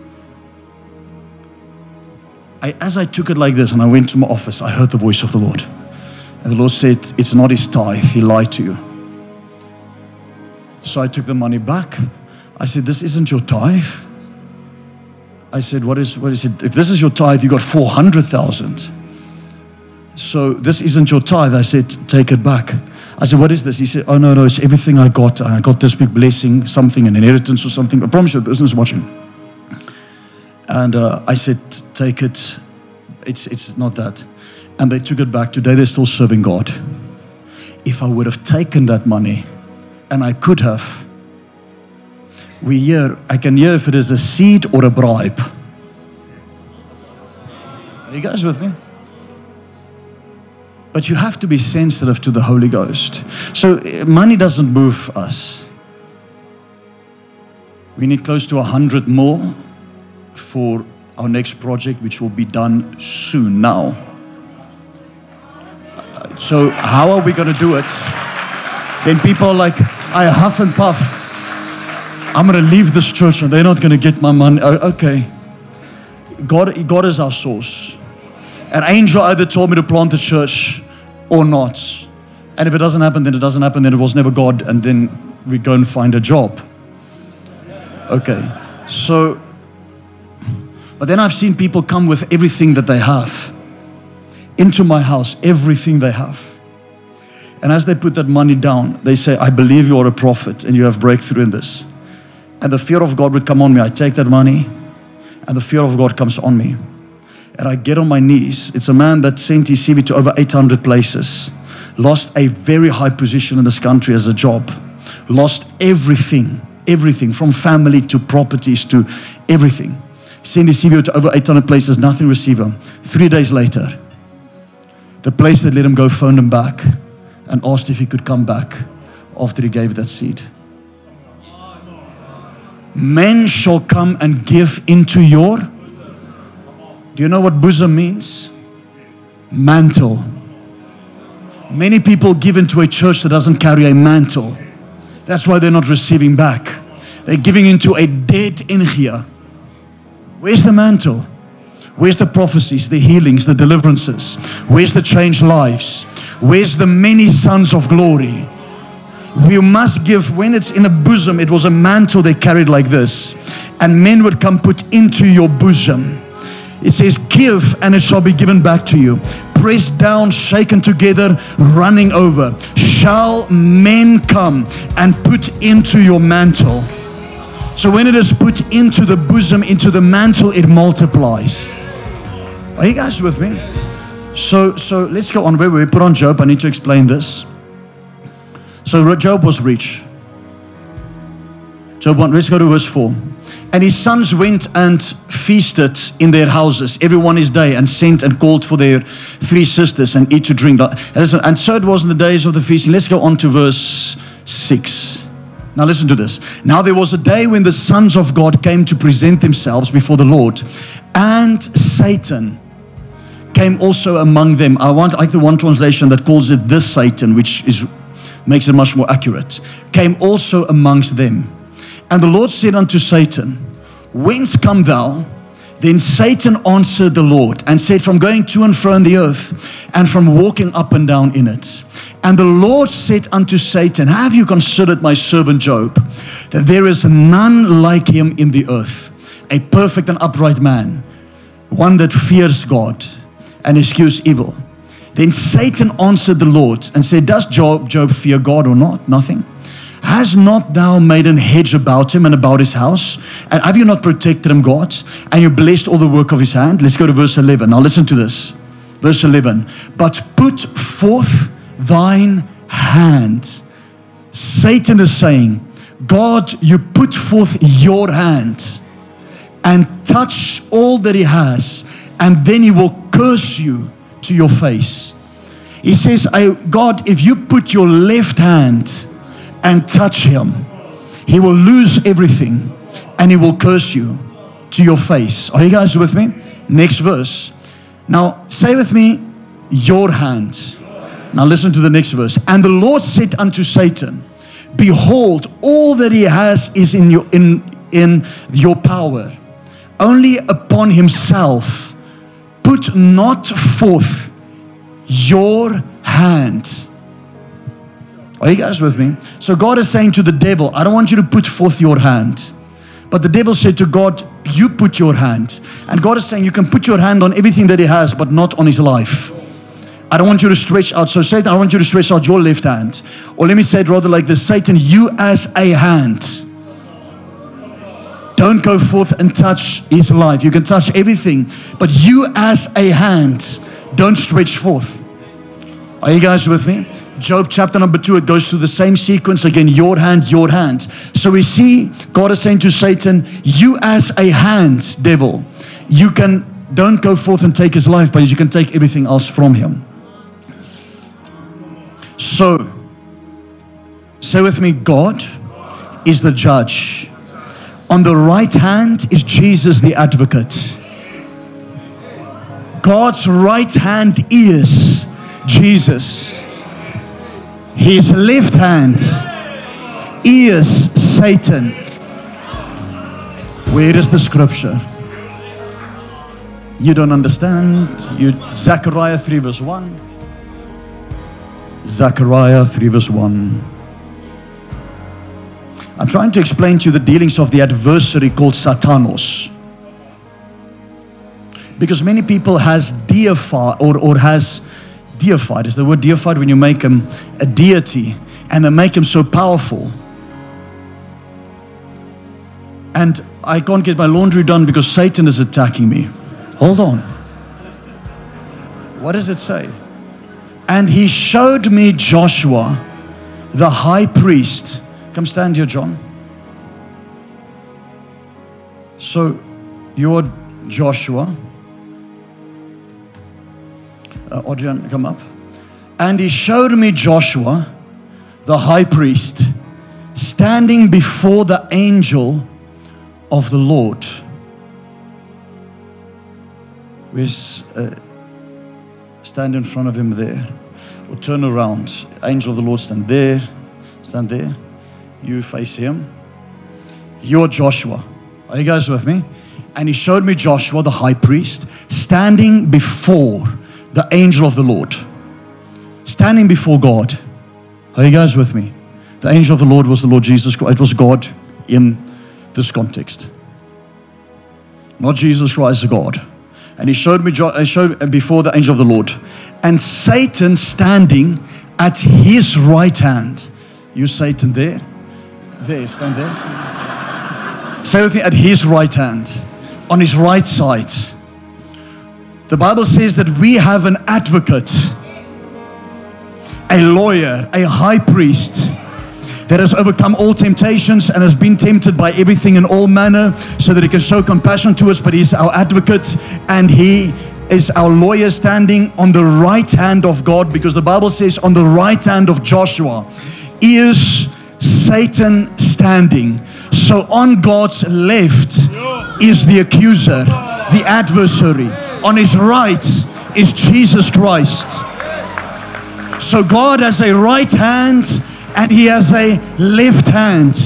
I, as I took it like this and I went to my office, I heard the voice of the Lord. And the Lord said, It's not his tithe, he lied to you. So I took the money back. I said, This isn't your tithe. I said, What is what is it? If this is your tithe, you got 400,000. So this isn't your tithe. I said, Take it back. I said, What is this? He said, Oh, no, no, it's everything I got. I got this big blessing, something, an inheritance or something. I promise you, the business watching. And uh, I said, take it. it's, it's not that. And they took it back. Today they're still serving God. If I would have taken that money, and I could have, we hear, I can hear if it is a seed or a bribe. Are you guys with me? But you have to be sensitive to the Holy Ghost. So eh, money doesn't move us. We need close to a hundred more for our next project, which will be done soon now. So how are we going to do it? Then people are like, I huff and puff. I'm going to leave this church and they're not going to get my money. Oh, okay. God, God is our source. An angel either told me to plant the church or not. And if it doesn't happen, then it doesn't happen, then it was never God, and then we go and find a job. Okay. So, but then I've seen people come with everything that they have into my house, everything they have. And as they put that money down, they say, I believe you are a prophet and you have breakthrough in this. And the fear of God would come on me. I take that money, and the fear of God comes on me and I get on my knees. It's a man that sent his CV to over 800 places, lost a very high position in this country as a job, lost everything, everything from family to properties to everything. Sent his CV to over 800 places, nothing received him. Three days later, the place that let him go phoned him back and asked if he could come back after he gave that seed. Men shall come and give into your do you know what bosom means? Mantle. Many people give into a church that doesn't carry a mantle. That's why they're not receiving back. They're giving into a dead in here. Where's the mantle? Where's the prophecies, the healings, the deliverances? Where's the changed lives? Where's the many sons of glory? We must give, when it's in a bosom, it was a mantle they carried like this, and men would come put into your bosom. It says, Give and it shall be given back to you. Pressed down, shaken together, running over. Shall men come and put into your mantle? So when it is put into the bosom, into the mantle, it multiplies. Are you guys with me? So, so let's go on. Where we put on Job, I need to explain this. So Job was rich. Job 1, let's go to verse 4. And his sons went and feasted in their houses every one his day and sent and called for their three sisters and eat to drink. And so it was in the days of the feasting. Let's go on to verse 6. Now listen to this. Now there was a day when the sons of God came to present themselves before the Lord, and Satan came also among them. I want like the one translation that calls it this Satan, which is makes it much more accurate. Came also amongst them. And the Lord said unto Satan, Whence come thou? Then Satan answered the Lord and said, From going to and fro in the earth, and from walking up and down in it. And the Lord said unto Satan, Have you considered my servant Job, that there is none like him in the earth, a perfect and upright man, one that fears God and eschews evil? Then Satan answered the Lord and said, Does Job, Job fear God or not? Nothing. Has not thou made an hedge about him and about his house? And have you not protected him, God? And you blessed all the work of his hand? Let's go to verse 11. Now listen to this. Verse 11. But put forth thine hand. Satan is saying, God, you put forth your hand and touch all that he has, and then he will curse you to your face. He says, God, if you put your left hand and touch him, he will lose everything and he will curse you to your face. Are you guys with me? Next verse. Now, say with me, your hand. Now, listen to the next verse. And the Lord said unto Satan, Behold, all that he has is in your, in, in your power. Only upon himself put not forth your hand. Are you guys with me? So God is saying to the devil, I don't want you to put forth your hand. But the devil said to God, You put your hand. And God is saying, You can put your hand on everything that he has, but not on his life. I don't want you to stretch out. So, Satan, I want you to stretch out your left hand. Or let me say it rather like this Satan, you as a hand. Don't go forth and touch his life. You can touch everything, but you as a hand, don't stretch forth. Are you guys with me? Job chapter number two, it goes through the same sequence again your hand, your hand. So we see God is saying to Satan, You as a hand, devil, you can don't go forth and take his life, but you can take everything else from him. So, say with me, God is the judge. On the right hand is Jesus the advocate. God's right hand is Jesus. His left hand is Satan. Where is the scripture? You don't understand. You Zechariah 3 verse 1. Zechariah 3 verse 1. I'm trying to explain to you the dealings of the adversary called Satanos. Because many people has deified or, or has deified, is the word deified when you make him a deity and they make him so powerful. And I can't get my laundry done because Satan is attacking me. Hold on. What does it say? And he showed me Joshua, the high priest. Come stand here, John. So you're Joshua. Uh, Adrian, come up. And he showed me Joshua, the high priest, standing before the angel of the Lord. Where's uh, stand in front of him there? Or turn around. Angel of the Lord, stand there. Stand there. You face him. You're Joshua. Are you guys with me? And he showed me Joshua, the high priest, standing before the angel of the Lord. Standing before God. Are you guys with me? The angel of the Lord was the Lord Jesus Christ. It was God in this context. Not Jesus Christ, God. And he showed me he showed before the angel of the Lord. And Satan standing at his right hand. You Satan there? Stand there. Me at his right hand. On his right side. The Bible says that we have an advocate, a lawyer, a high priest that has overcome all temptations and has been tempted by everything in all manner so that he can show compassion to us but he's our advocate and he is our lawyer standing on the right hand of God because the Bible says on the right hand of Joshua is Satan standing so on God's left is the accuser the adversary on his right is Jesus Christ so God has a right hand and he has a left hand.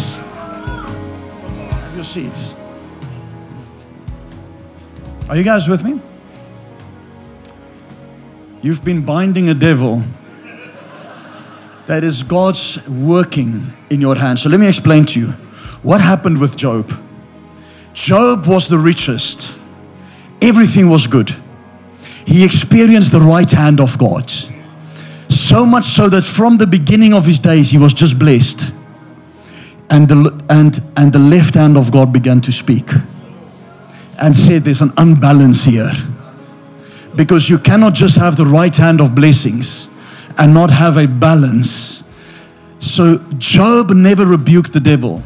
Have your seats. Are you guys with me? You've been binding a devil that is God's working in your hand. So let me explain to you what happened with Job. Job was the richest, everything was good. He experienced the right hand of God. So much so that from the beginning of his days, he was just blessed. And the, and, and the left hand of God began to speak and said, There's an unbalance here. Because you cannot just have the right hand of blessings and not have a balance. So Job never rebuked the devil.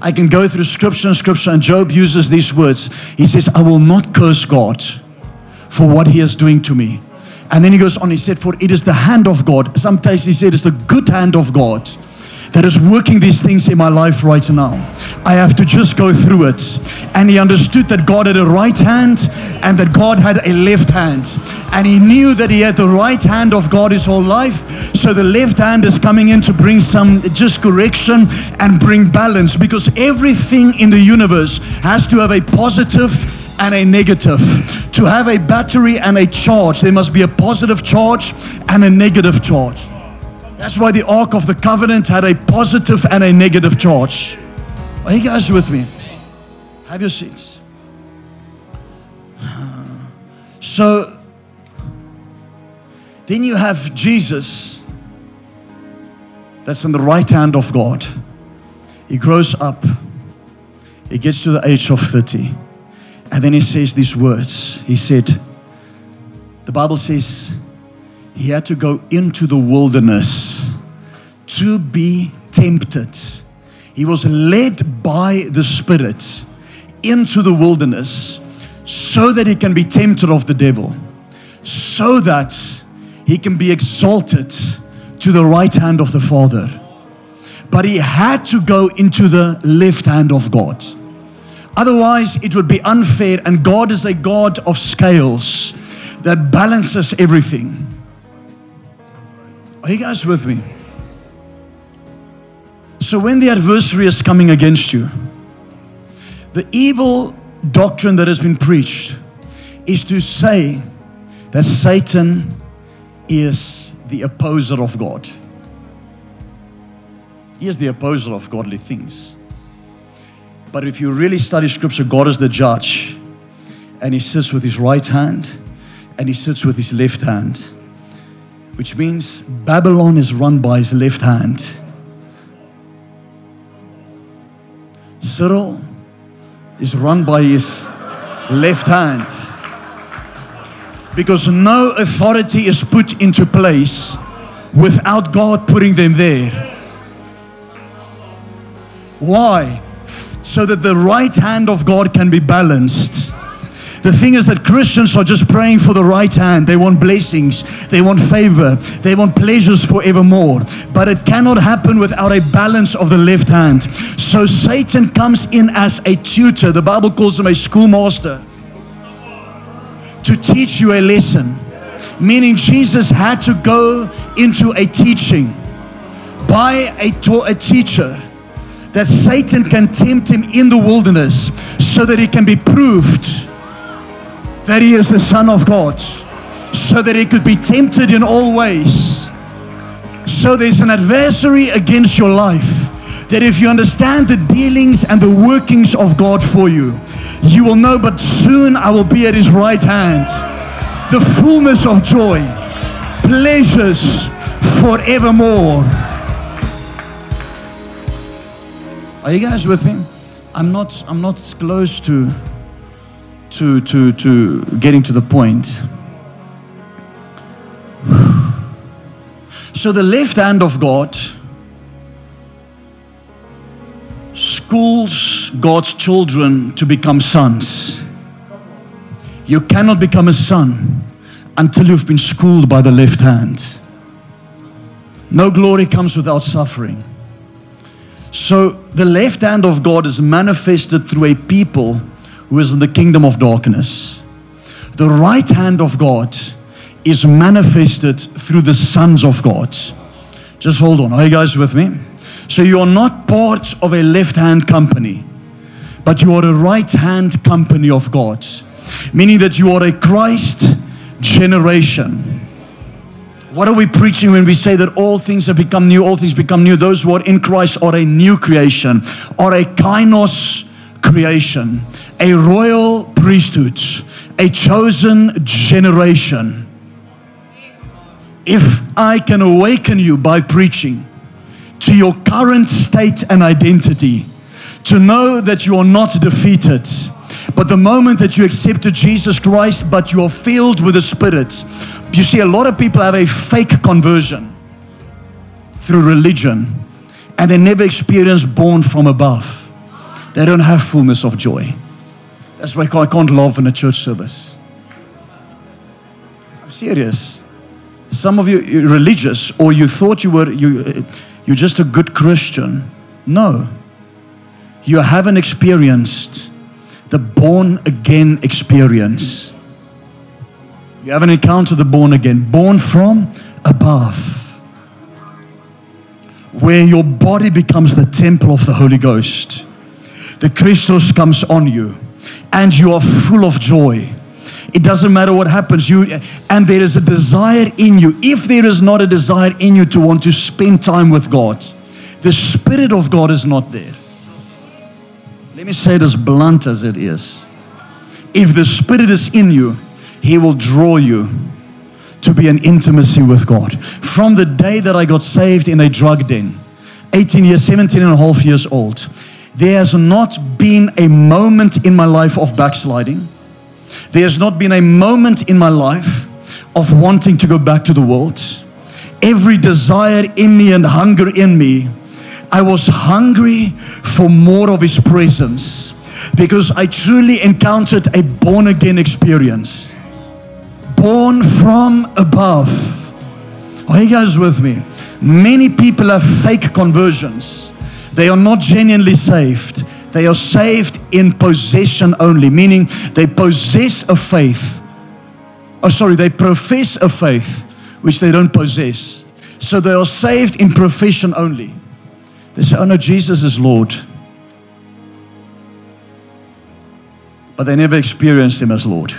I can go through scripture and scripture, and Job uses these words. He says, I will not curse God for what he is doing to me. And then he goes on, he said, For it is the hand of God. Sometimes he said, It's the good hand of God that is working these things in my life right now. I have to just go through it. And he understood that God had a right hand and that God had a left hand. And he knew that he had the right hand of God his whole life. So the left hand is coming in to bring some just correction and bring balance because everything in the universe has to have a positive and a negative. To have a battery and a charge, there must be a positive charge and a negative charge. That's why the Ark of the Covenant had a positive and a negative charge. Are you guys with me? Have your seats. So, then you have Jesus that's in the right hand of God. He grows up He gets to the age of 30. And then he says these words. He said, the Bible says he had to go into the wilderness to be tempted. He was led by the Spirit into the wilderness so that he can be tempted of the devil, so that he can be exalted to the right hand of the Father. But he had to go into the left hand of God. Otherwise, it would be unfair, and God is a God of scales that balances everything. Are you guys with me? So, when the adversary is coming against you, the evil doctrine that has been preached is to say that Satan is the opposer of God. He is the opposer of godly things. But if you really study scripture, God is the judge. And he sits with his right hand and he sits with his left hand. Which means Babylon is run by his left hand. Cyril is run by his left hand. Because no authority is put into place without God putting them there. Why? So that the right hand of God can be balanced. The thing is that Christians are just praying for the right hand. They want blessings, they want favor, they want pleasures forevermore. But it cannot happen without a balance of the left hand. So Satan comes in as a tutor. The Bible calls him a schoolmaster to teach you a lesson. Meaning, Jesus had to go into a teaching by a, to- a teacher that Satan can tempt him in the wilderness so that he can be proved that he is the Son of God, so that he could be tempted in all ways. So there's an adversary against your life. That if you understand the dealings and the workings of God for you, you will know, but soon I will be at his right hand. The fullness of joy, pleasures forevermore. Are you guys with me? I'm not I'm not close to to to to getting to the point. So the left hand of God schools God's children to become sons. You cannot become a son until you've been schooled by the left hand. No glory comes without suffering. So the left hand of God is manifested through a people who is in the kingdom of darkness. The right hand of God is manifested through the sons of God. Just hold on. Are you guys with me? So you are not part of a left hand company, but you are a right hand company of God, meaning that you are a Christ generation. What are we preaching when we say that all things have become new, all things become new? Those who are in Christ are a new creation, are a kainos creation, a royal priesthood, a chosen generation. If I can awaken you by preaching to your current state and identity, to know that you are not defeated, but the moment that you accepted Jesus Christ, but you are filled with the Spirit, you see, a lot of people have a fake conversion through religion and they never experience born from above. They don't have fullness of joy. That's why I can't love in a church service. I'm serious. Some of you you're religious, or you thought you were you uh, you're just a good Christian. No, you haven't experienced the born again experience. You haven't encountered the born again, born from above, where your body becomes the temple of the Holy Ghost. The Christos comes on you, and you are full of joy. It doesn't matter what happens, you and there is a desire in you. If there is not a desire in you to want to spend time with God, the Spirit of God is not there. Let me say it as blunt as it is. If the Spirit is in you, He will draw you to be in intimacy with God. From the day that I got saved in a drug den, 18 years, 17 and a half years old, there has not been a moment in my life of backsliding. There has not been a moment in my life of wanting to go back to the world. Every desire in me and hunger in me, I was hungry for more of His presence because I truly encountered a born again experience. Born from above. Are you guys with me? Many people have fake conversions. They are not genuinely saved. They are saved in possession only, meaning they possess a faith. Oh, sorry, they profess a faith which they don't possess. So they are saved in profession only. They say, Oh no, Jesus is Lord. But they never experienced Him as Lord.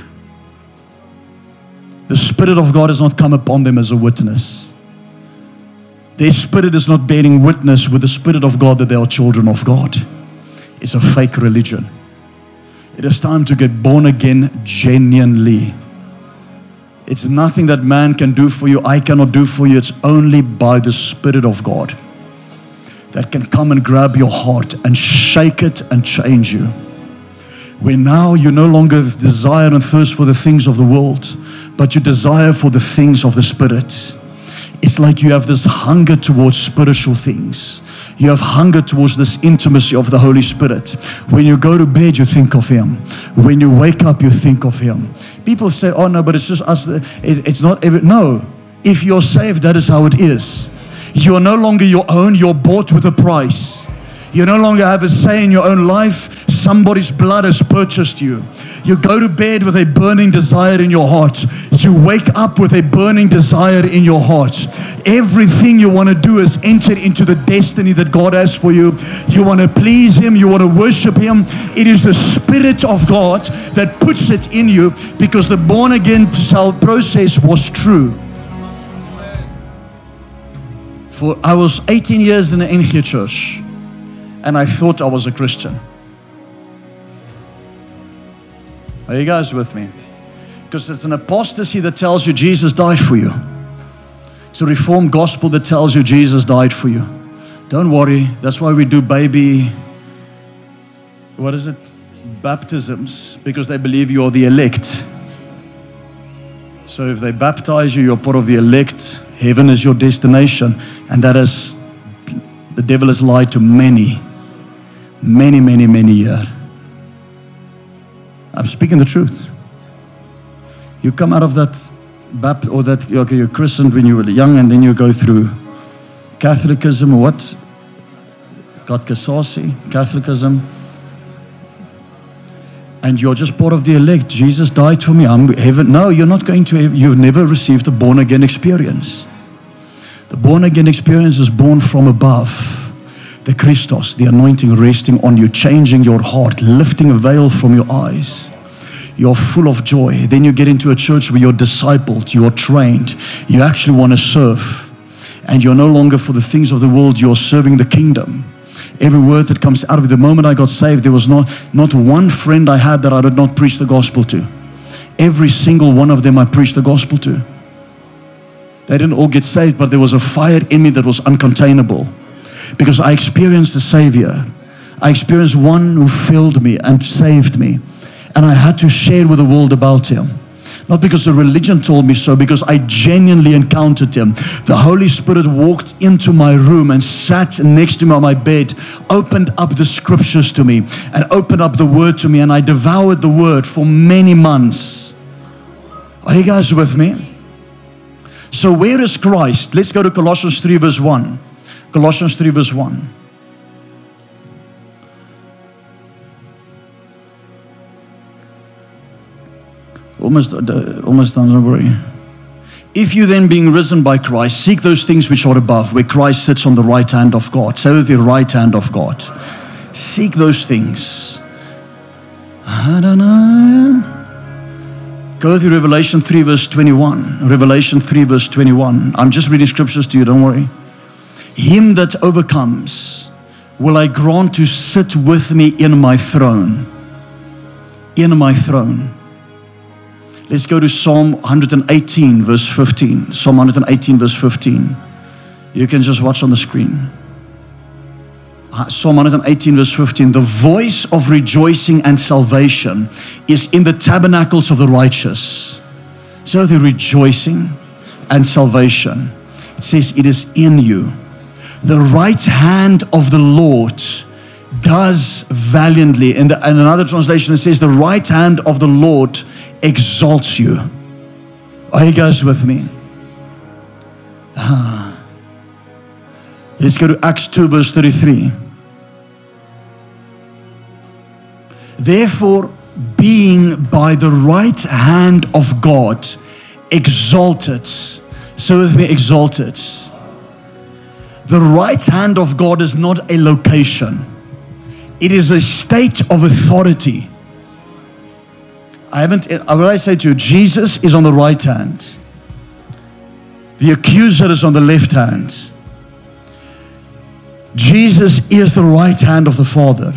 The Spirit of God has not come upon them as a witness. Their spirit is not bearing witness with the Spirit of God that they are children of God. It's a fake religion. It is time to get born again genuinely. It's nothing that man can do for you, I cannot do for you. It's only by the Spirit of God that can come and grab your heart and shake it and change you. Where now you no longer desire and thirst for the things of the world, but you desire for the things of the Spirit. It's like you have this hunger towards spiritual things. You have hunger towards this intimacy of the Holy Spirit. When you go to bed, you think of Him. When you wake up, you think of Him. People say, oh no, but it's just us. It's not every. No. If you're saved, that is how it is. You're no longer your own, you're bought with a price. You no longer have a say in your own life. Somebody's blood has purchased you. You go to bed with a burning desire in your heart. You wake up with a burning desire in your heart. Everything you want to do is enter into the destiny that God has for you. You want to please Him, you want to worship Him. It is the Spirit of God that puts it in you because the born again process was true. For I was 18 years in the NG church and I thought I was a Christian. Are you guys with me? Because it's an apostasy that tells you Jesus died for you. It's a reformed gospel that tells you Jesus died for you. Don't worry. That's why we do baby, what is it? Baptisms, because they believe you're the elect. So if they baptize you, you're part of the elect. Heaven is your destination. And that is, the devil has lied to many, many, many, many years. I'm speaking the truth. You come out of that baptism, or that okay, you're christened when you were young, and then you go through Catholicism or what? katkisasie, Catholicism. And you're just part of the elect. Jesus died for me. I'm heaven. No, you're not going to. You've never received a born again experience. The born again experience is born from above the Christos, the anointing resting on you, changing your heart, lifting a veil from your eyes. You're full of joy. Then you get into a church where you're discipled, you're trained, you actually want to serve. And you're no longer for the things of the world, you're serving the kingdom. Every word that comes out of it, the moment I got saved, there was not, not one friend I had that I did not preach the gospel to. Every single one of them I preached the gospel to. They didn't all get saved, but there was a fire in me that was uncontainable because I experienced a Savior. I experienced one who filled me and saved me. And I had to share with the world about Him. Not because the religion told me so, because I genuinely encountered Him. The Holy Spirit walked into my room and sat next to me on my bed, opened up the scriptures to me, and opened up the Word to me. And I devoured the Word for many months. Are you guys with me? So, where is Christ? Let's go to Colossians 3, verse 1. Colossians 3, verse 1. Almost, uh, almost done, don't worry. If you then, being risen by Christ, seek those things which are above, where Christ sits on the right hand of God. So, the right hand of God. Seek those things. I don't know. Go through Revelation 3, verse 21. Revelation 3, verse 21. I'm just reading scriptures to you, don't worry. Him that overcomes will I grant to sit with me in my throne. In my throne. Let's go to Psalm 118, verse 15. Psalm 118, verse 15. You can just watch on the screen. Uh, Psalm 118, verse 15 the voice of rejoicing and salvation is in the tabernacles of the righteous. So the rejoicing and salvation. It says, It is in you. The right hand of the Lord does valiantly. In, the, in another translation, it says, The right hand of the Lord exalts you. Are you guys with me? Ah. Let's go to Acts 2, verse 33. Therefore, being by the right hand of God exalted, so with me exalted. The right hand of God is not a location, it is a state of authority. I haven't, what I say to you, Jesus is on the right hand, the accuser is on the left hand. Jesus is the right hand of the Father.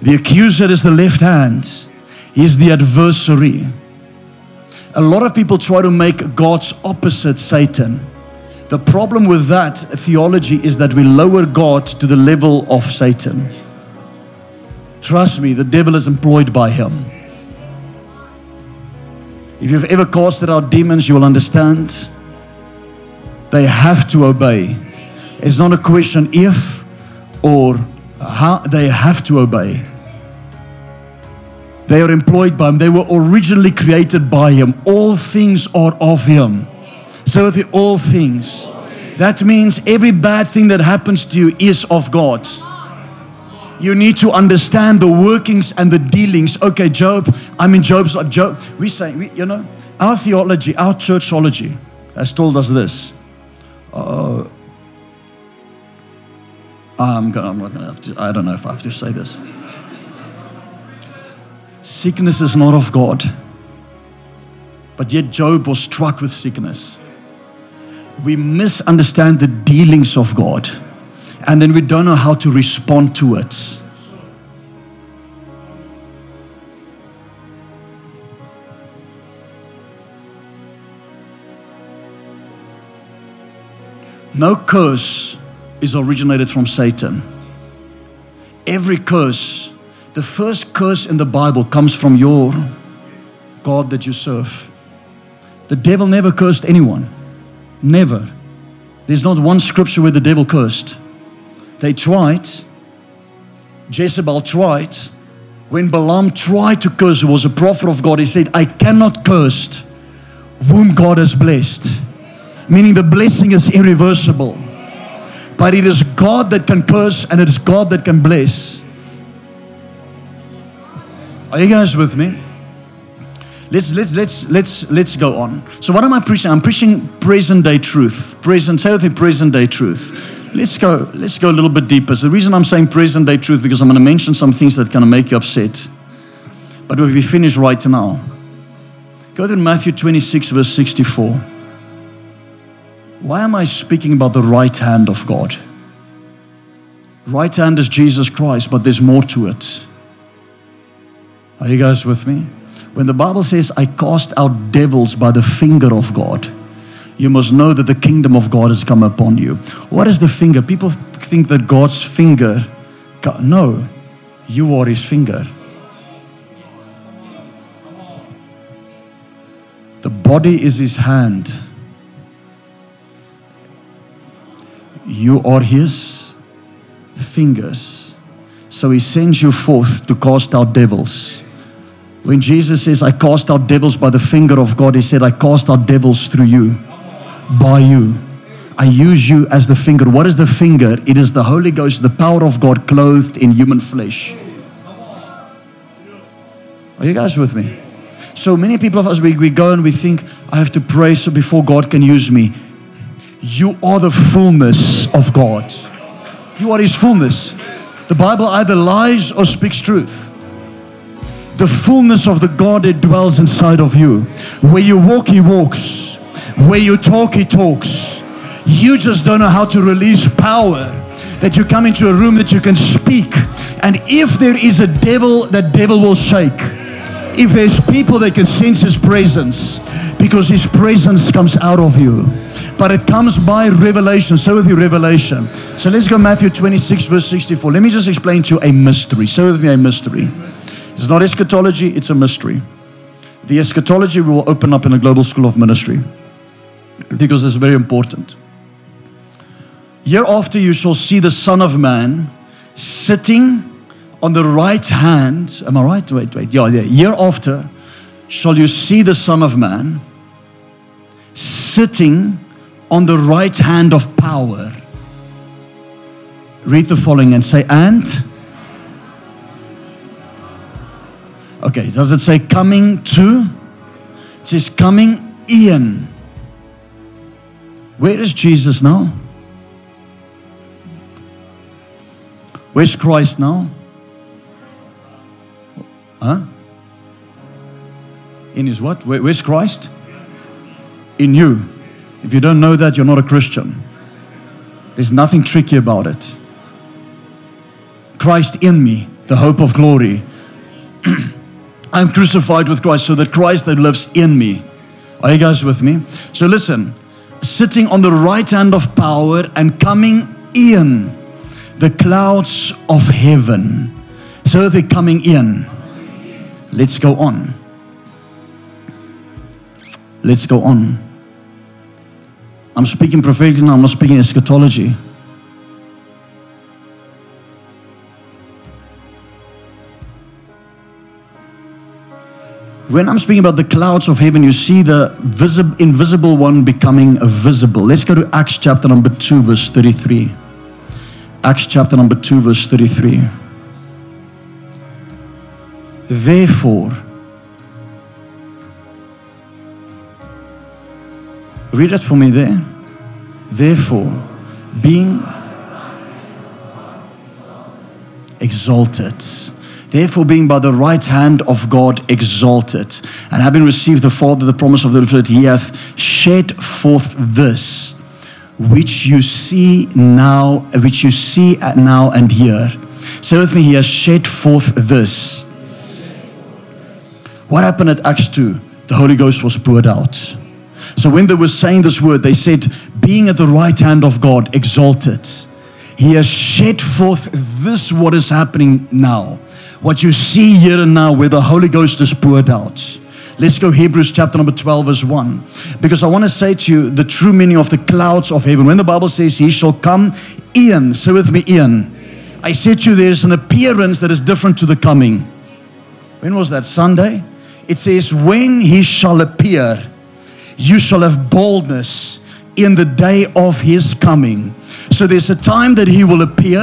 The accuser is the left hand. He is the adversary. A lot of people try to make God's opposite Satan. The problem with that theology is that we lower God to the level of Satan. Trust me, the devil is employed by him. If you've ever casted out demons, you will understand they have to obey. It's not a question if or how, they have to obey. They are employed by Him. They were originally created by Him. All things are of Him. So the all things. That means every bad thing that happens to you is of God. You need to understand the workings and the dealings. Okay, Job, I'm in Job's Job. We say, we, you know, our theology, our churchology has told us this. Uh, I'm, gonna, I'm not going to have to, I don't know if I have to say this. Sickness is not of God. But yet Job was struck with sickness. We misunderstand the dealings of God. And then we don't know how to respond to it. No curse is originated from Satan. Every curse the first curse in the Bible comes from your God that you serve. The devil never cursed anyone. Never. There's not one scripture where the devil cursed. They tried. Jezebel tried. When Balaam tried to curse, who was a prophet of God, he said, I cannot curse whom God has blessed. Meaning the blessing is irreversible. But it is God that can curse and it is God that can bless. Are you guys with me? Let's let's let's let's let's go on. So what am I preaching? I'm preaching present day truth. Present, say with present day truth. Let's go, let's go a little bit deeper. So the reason I'm saying present day truth because I'm going to mention some things that kind of make you upset. But we'll be finished right now. Go to Matthew 26, verse 64. Why am I speaking about the right hand of God? Right hand is Jesus Christ, but there's more to it. Are you guys with me? When the Bible says, I cast out devils by the finger of God, you must know that the kingdom of God has come upon you. What is the finger? People think that God's finger, no, you are his finger. The body is his hand. You are his fingers. So he sends you forth to cast out devils. When Jesus says, I cast out devils by the finger of God, He said, I cast out devils through you, by you. I use you as the finger. What is the finger? It is the Holy Ghost, the power of God clothed in human flesh. Are you guys with me? So many people of us, we, we go and we think, I have to pray so before God can use me. You are the fullness of God. You are His fullness. The Bible either lies or speaks truth the fullness of the God Godhead dwells inside of you. Where you walk, He walks. Where you talk, He talks. You just don't know how to release power. That you come into a room that you can speak. And if there is a devil, that devil will shake. If there's people that can sense His presence, because His presence comes out of you. but it comes by revelation. So with you, revelation. So let's go Matthew 26, verse 64. Let me just explain to you a mystery. So with me, a mystery. It's not eschatology, it's a mystery. The eschatology we will open up in the Global School of Ministry because it's very important. Hereafter you shall see the Son of Man sitting on the right hand. Am I right? Wait, wait. Yeah, yeah. Hereafter shall you see the Son of Man sitting on the right hand of power. Read the following and say, and. Okay, does it say coming to? It says coming in. Where is Jesus now? Where's Christ now? Huh? In his what? Where, where's Christ? In you. If you don't know that, you're not a Christian. There's nothing tricky about it. Christ in me, the hope of glory. I'm crucified with Christ so that Christ that lives in me. Are you guys with me? So listen, sitting on the right hand of power and coming in the clouds of heaven. So they're coming in. Let's go on. Let's go on. I'm speaking prophetically now, I'm not speaking eschatology. When I'm speaking about the clouds of heaven, you see the visible, invisible one becoming visible. Let's go to Acts chapter number 2, verse 33. Acts chapter number 2, verse 33. Therefore, read it for me there. Therefore, being exalted Therefore, being by the right hand of God exalted, and having received the Father the promise of the Spirit, he hath shed forth this, which you see now, which you see now and here. Say with me, he has shed forth this. What happened at Acts 2? The Holy Ghost was poured out. So when they were saying this word, they said, being at the right hand of God, exalted. He has shed forth this, what is happening now what you see here and now where the Holy Ghost is poured out. Let's go Hebrews chapter number 12 verse 1. Because I want to say to you the true meaning of the clouds of heaven. When the Bible says he shall come in, say with me in. I said to you there's an appearance that is different to the coming. When was that? Sunday? It says when he shall appear, you shall have boldness in the day of his coming. So there's a time that he will appear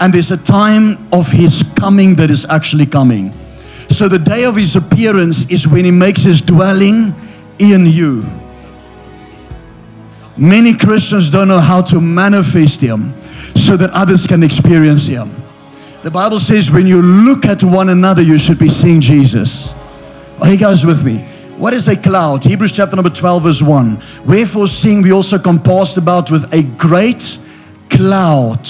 and there's a time of his coming that is actually coming. So the day of his appearance is when he makes his dwelling in you. Many Christians don't know how to manifest him so that others can experience him. The Bible says when you look at one another, you should be seeing Jesus. Are you guys with me? What is a cloud? Hebrews chapter number 12, verse 1. Wherefore, seeing we also compassed about with a great cloud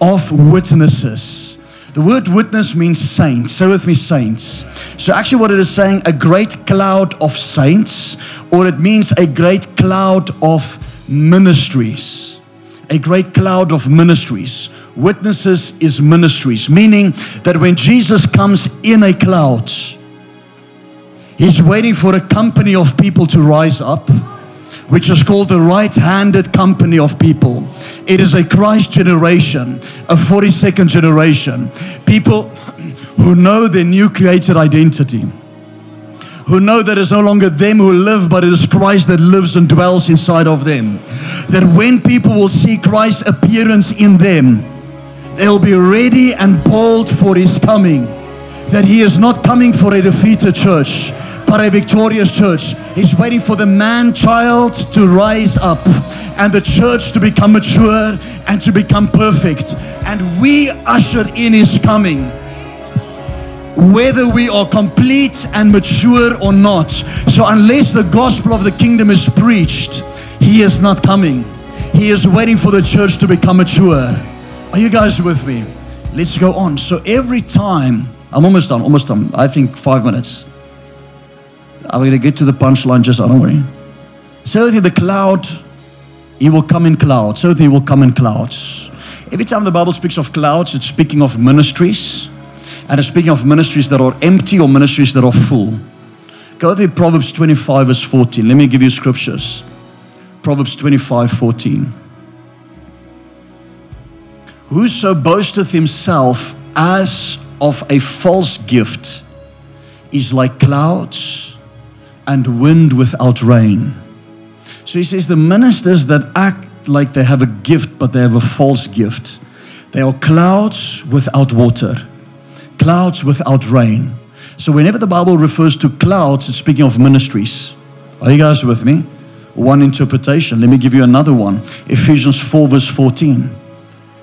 of witnesses. The word witness means saints. Say with me, saints. So, actually, what it is saying, a great cloud of saints, or it means a great cloud of ministries. A great cloud of ministries. Witnesses is ministries, meaning that when Jesus comes in a cloud, he's waiting for a company of people to rise up which is called the right handed company of people. It is a Christ generation, a 42nd generation. People who know their new created identity. Who know that it's no longer them who live, but it is Christ that lives and dwells inside of them. That when people will see Christ's appearance in them, they'll be ready and bold for his coming. That he is not coming for a defeated church, but a victorious church. He's waiting for the man child to rise up and the church to become mature and to become perfect. And we usher in his coming. Whether we are complete and mature or not. So, unless the gospel of the kingdom is preached, he is not coming. He is waiting for the church to become mature. Are you guys with me? Let's go on. So, every time, I'm almost done, almost done. I think five minutes. I'm going to get to the punchline just, don't worry. So the cloud He will come in clouds. So he will come in clouds. Every time the Bible speaks of clouds, it's speaking of ministries. And it's speaking of ministries that are empty or ministries that are full. Go to Proverbs 25, verse 14. Let me give you scriptures. Proverbs 25, 14. Whoso boasteth himself as of a false gift is like clouds and wind without rain. So he says the ministers that act like they have a gift, but they have a false gift, they are clouds without water, clouds without rain. So whenever the Bible refers to clouds, it's speaking of ministries. Are you guys with me? One interpretation. Let me give you another one. Ephesians 4, verse 14.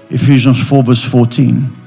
Ephesians 4, verse 14.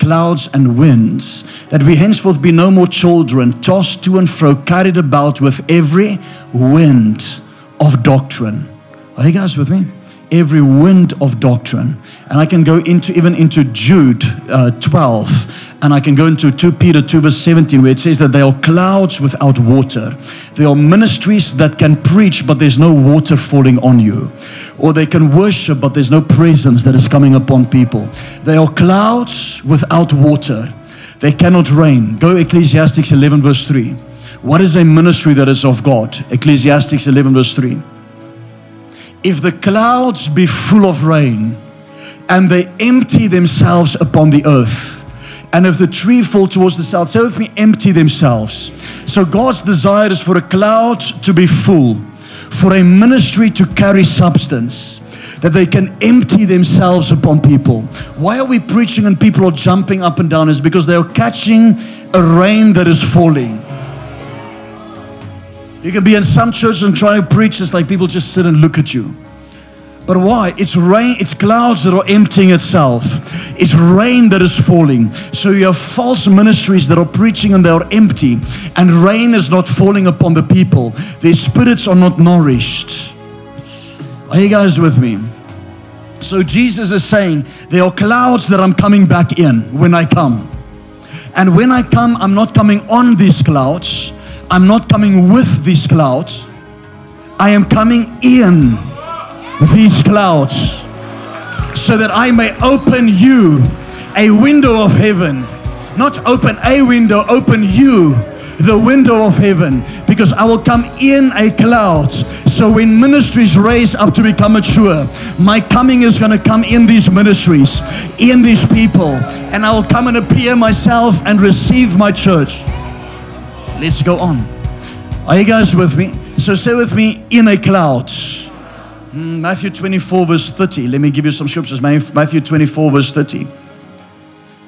Clouds and winds, that we henceforth be no more children, tossed to and fro, carried about with every wind of doctrine. Are you guys with me? Every wind of doctrine. And I can go into even into Jude uh, 12, and I can go into 2 Peter 2, verse 17, where it says that they are clouds without water. They are ministries that can preach, but there's no water falling on you. Or they can worship, but there's no presence that is coming upon people. They are clouds without water. They cannot rain. Go Ecclesiastics 11, verse 3. What is a ministry that is of God? Ecclesiastics 11, verse 3. If the clouds be full of rain and they empty themselves upon the earth, and if the tree fall towards the south, so with me, empty themselves. So God's desire is for a cloud to be full, for a ministry to carry substance, that they can empty themselves upon people. Why are we preaching and people are jumping up and down? Is because they are catching a rain that is falling. You can be in some church and try to preach, it's like people just sit and look at you. But why? It's rain, it's clouds that are emptying itself. It's rain that is falling. So you have false ministries that are preaching and they are empty, and rain is not falling upon the people. Their spirits are not nourished. Are you guys with me? So Jesus is saying, There are clouds that I'm coming back in when I come. And when I come, I'm not coming on these clouds, I'm not coming with these clouds. I am coming in these clouds so that I may open you a window of heaven. Not open a window, open you the window of heaven because I will come in a cloud. So when ministries raise up to become mature, my coming is going to come in these ministries, in these people, and I will come and appear myself and receive my church. Let's go on. Are you guys with me? So say with me, in a cloud. Hmm, Matthew 24, verse 30. Let me give you some scriptures. Matthew 24, verse 30.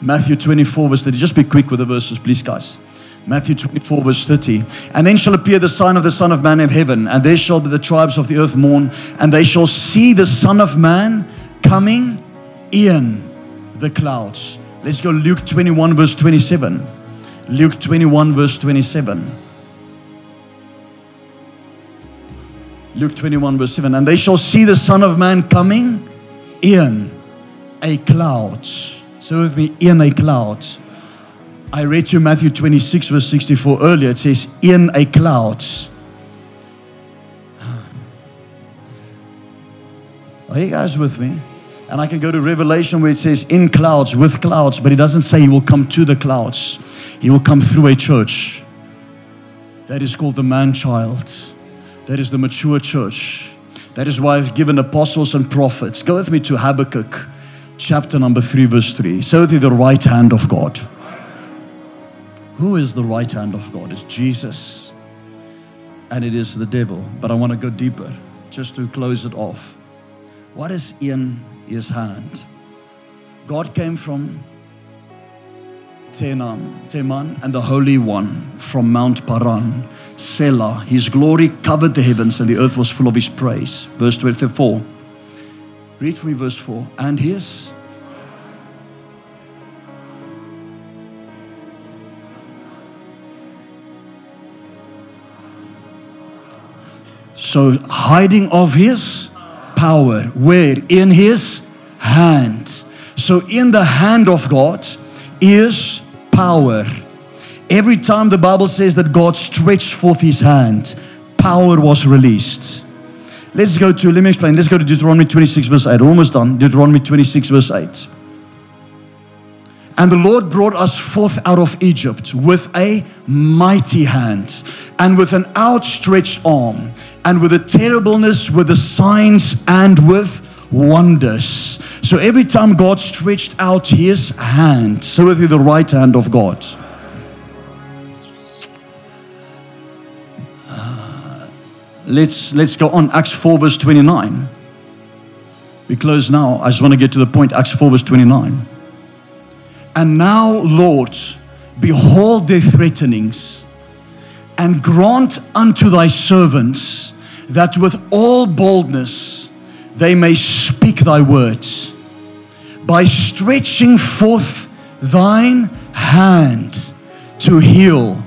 Matthew 24, verse 30. Just be quick with the verses, please, guys. Matthew 24, verse 30. And then shall appear the sign of the Son of Man in heaven, and there shall be the tribes of the earth mourn, and they shall see the Son of Man coming in the clouds. Let's go Luke 21, verse 27. Luke 21, verse 27. Luke 21, verse 7. And they shall see the Son of Man coming in a cloud. So with me, in a cloud. I read you Matthew 26, verse 64 earlier. It says, in a cloud. Are you guys with me? And I can go to Revelation where it says in clouds, with clouds, but it doesn't say he will come to the clouds. He will come through a church. That is called the man child. That is the mature church. That is why I've given apostles and prophets. Go with me to Habakkuk, chapter number 3, verse 3. So the right hand of God. Who is the right hand of God? It's Jesus and it is the devil. But I want to go deeper just to close it off. What is in his hand? God came from Teman, Teman and the Holy One from Mount Paran. Selah. His glory covered the heavens and the earth was full of his praise. Verse 24. Read for me verse 4. And his So hiding of his power. Where? In his hand. So in the hand of God is power. Every time the Bible says that God stretched forth his hand, power was released. Let's go to, let me explain. Let's go to Deuteronomy 26, verse 8. Almost done. Deuteronomy 26, verse 8. And the Lord brought us forth out of Egypt with a mighty hand and with an outstretched arm and with a terribleness, with the signs and with wonders. So every time God stretched out his hand, so with the right hand of God. Let's let's go on. Acts 4, verse 29. We close now. I just want to get to the point. Acts 4, verse 29. And now, Lord, behold their threatenings, and grant unto thy servants that with all boldness they may speak thy words by stretching forth thine hand to heal,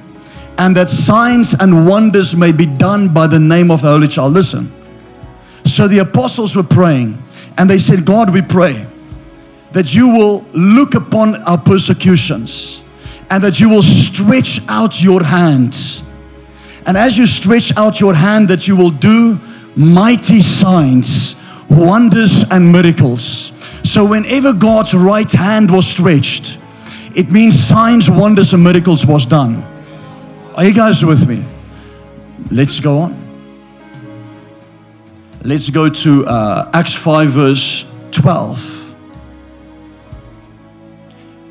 and that signs and wonders may be done by the name of the Holy Child. Listen. So the apostles were praying, and they said, God, we pray that you will look upon our persecutions and that you will stretch out your hands. And as you stretch out your hand, that you will do mighty signs, wonders, and miracles. So, whenever God's right hand was stretched, it means signs, wonders, and miracles was done. Are you guys with me? Let's go on. Let's go to uh, Acts 5, verse 12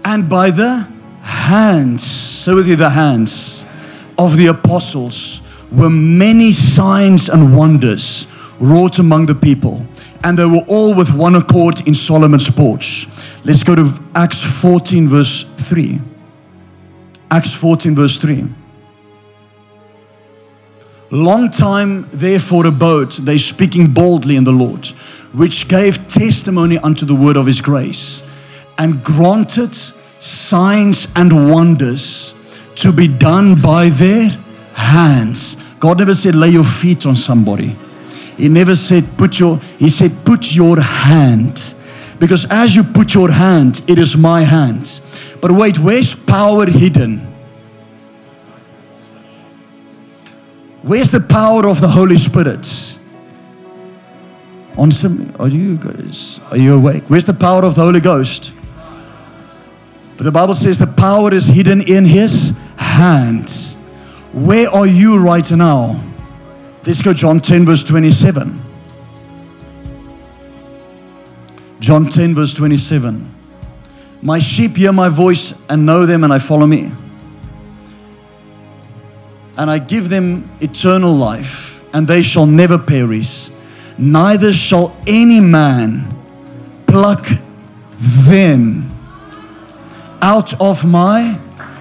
and by the hands, so with you, the hands of the apostles were many signs and wonders wrought among the people. And they were all with one accord in Solomon's porch. Let's go to Acts 14, verse 3. Acts 14, verse 3. Long time therefore abode they speaking boldly in the Lord, which gave testimony unto the word of his grace and granted signs and wonders to be done by their hands. God never said, lay your feet on somebody. He never said, put your, he said, put your hand. Because as you put your hand, it is my hand. But wait, where's power hidden? Where's the power of the Holy Spirit? On some, are you guys, are you awake? Where's the power of the Holy Ghost? But the Bible says the power is hidden in his hands. Where are you right now? Let's go John 10 verse 27. John 10 verse 27. My sheep hear my voice and know them and I follow me. And I give them eternal life and they shall never perish. Neither shall any man pluck them out of my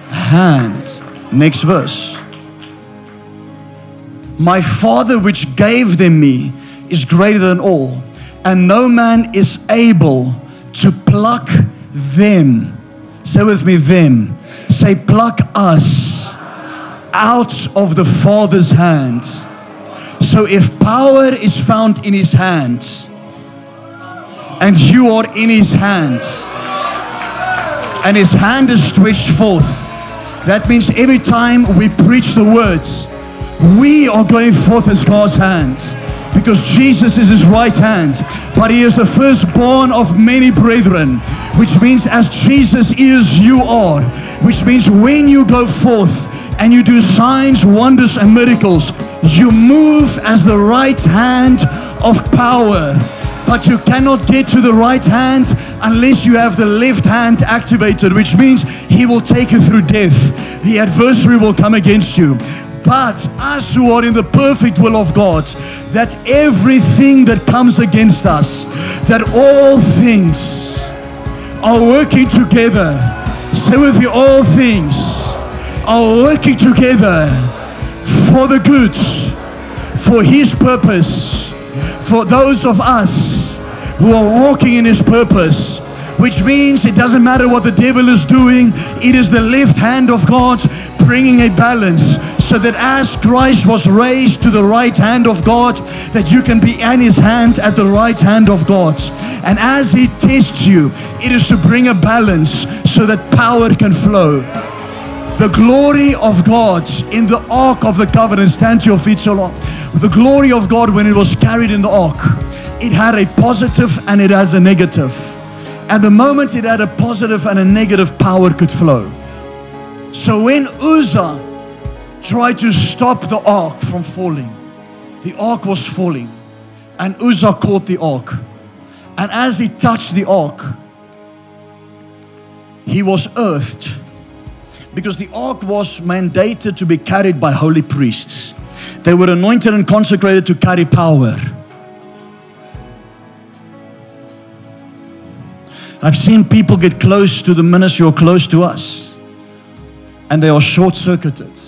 hand. Next verse. My Father, which gave them me, is greater than all, and no man is able to pluck them. Say with me, them. Say, pluck us out of the Father's hands. So if power is found in his hands, and you are in his hands, and his hand is stretched forth. That means every time we preach the words, we are going forth as God's hand because Jesus is his right hand, but he is the firstborn of many brethren, which means as Jesus is, you are, which means when you go forth and you do signs, wonders, and miracles, you move as the right hand of power but you cannot get to the right hand unless you have the left hand activated, which means He will take you through death. The adversary will come against you. But us who are in the perfect will of God, that everything that comes against us, that all things are working together. Say with me, all things are working together for the good, for His purpose, for those of us who are walking in His purpose. Which means it doesn't matter what the devil is doing, it is the left hand of God bringing a balance so that as Christ was raised to the right hand of God, that you can be in his hand at the right hand of God. And as he tests you, it is to bring a balance so that power can flow. The glory of God in the ark of the covenant. Stand to your feet so long. The glory of God when it was carried in the ark, it had a positive and it has a negative. And the moment it had a positive and a negative, power could flow. So when Uzzah tried to stop the ark from falling, the ark was falling, and Uzzah caught the ark. And as he touched the ark, he was earthed because the ark was mandated to be carried by holy priests. They were anointed and consecrated to carry power. I've seen people get close to the ministry or close to us, and they are short circuited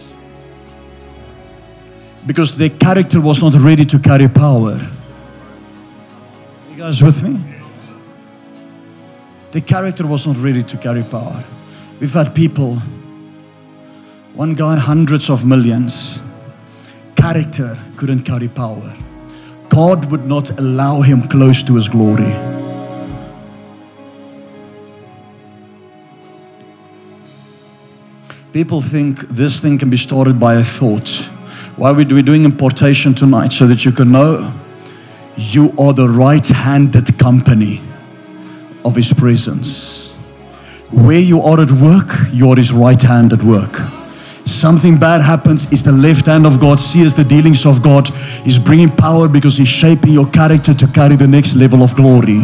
because their character was not ready to carry power. You guys with me? The character was not ready to carry power. We've had people, one guy, hundreds of millions, character couldn't carry power. God would not allow him close to his glory. People think this thing can be started by a thought. Why are we doing impartation tonight? So that you can know you are the right handed company of His presence. Where you are at work, you are His right hand at work. Something bad happens, it's the left hand of God, sees the dealings of God. He's bringing power because He's shaping your character to carry the next level of glory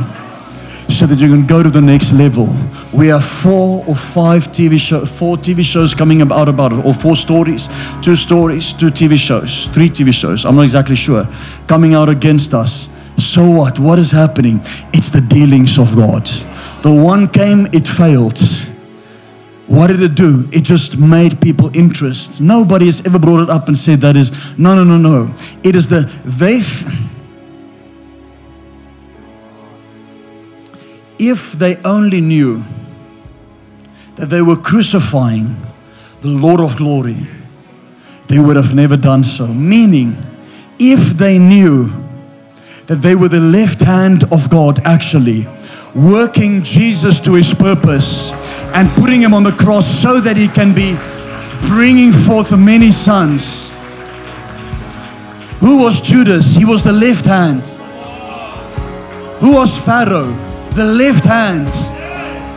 so that you can go to the next level. We have four or five TV show, four TV shows coming out about it, or four stories, two stories, two TV shows, three TV shows. I'm not exactly sure coming out against us. So what? What is happening? It's the dealings of God. The one came, it failed. What did it do? It just made people interest. Nobody has ever brought it up and said that is no, no, no, no. It is the they. if they only knew that they were crucifying the Lord of glory, they would have never done so. Meaning, if they knew that they were the left hand of God actually, working Jesus to his purpose and putting him on the cross so that he can be bringing forth many sons. Who was Judas? He was the left hand. Who was Pharaoh? the left hand.